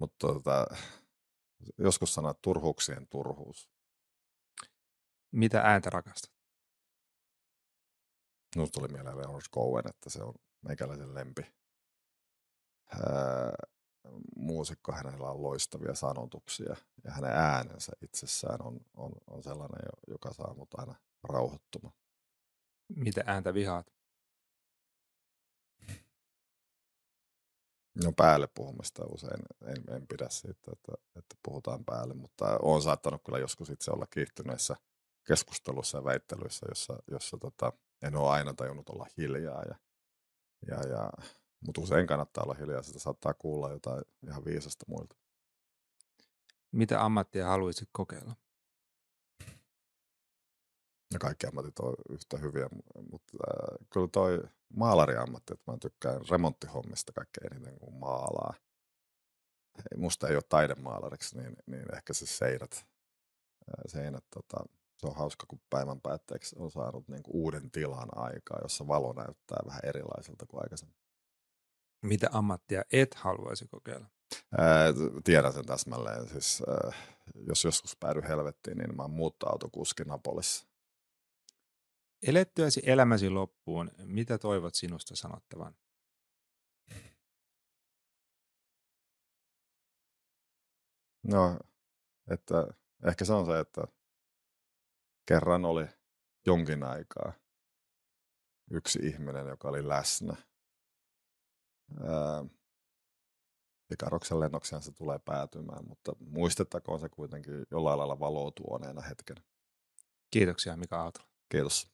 Mutta tota, joskus sanoo turhuuksien turhuus. Mitä ääntä rakastat? Minusta tuli mieleen Leonard Cohen, että se on meikäläisen lempi muusikko, hänellä on loistavia sanotuksia ja hänen äänensä itsessään on, on, on sellainen, joka saa mut aina rauhoittumaan. Mitä ääntä vihaat? No päälle puhumista usein en, en pidä siitä, että, että puhutaan päälle, mutta olen saattanut kyllä joskus itse olla kiihtyneissä keskustelussa ja väittelyissä, jossa, jossa tota, en ole aina tajunnut olla hiljaa. Ja, ja, ja, mutta usein kannattaa olla hiljaa, sitä saattaa kuulla jotain ihan viisasta muilta. Mitä ammattia haluaisit kokeilla? Ja kaikki ammatit on yhtä hyviä, mutta äh, kyllä toi maalariammatti, että mä tykkään remonttihommista kaikkein eniten kuin maalaa. Ei, musta ei ole taidemaalariksi, niin, niin ehkä se seinät, äh, seinät tota, se on hauska, kun päivän päätteeksi on saanut niin kuin uuden tilan aikaa, jossa valo näyttää vähän erilaiselta kuin aikaisemmin. Mitä ammattia et haluaisi kokeilla? Ää, tiedän sen täsmälleen. Siis, ää, jos joskus päädy helvettiin, niin mä oon muuttoautokuski Napolissa. Elettyäsi elämäsi loppuun, mitä toivot sinusta sanottavan? No, että ehkä se on se, että kerran oli jonkin aikaa yksi ihminen, joka oli läsnä. Ää, Pikaroksen lennokseen se tulee päätymään, mutta muistettakoon se kuitenkin jollain lailla valotuoneena hetken. Kiitoksia Mika Aaltola. Kiitos.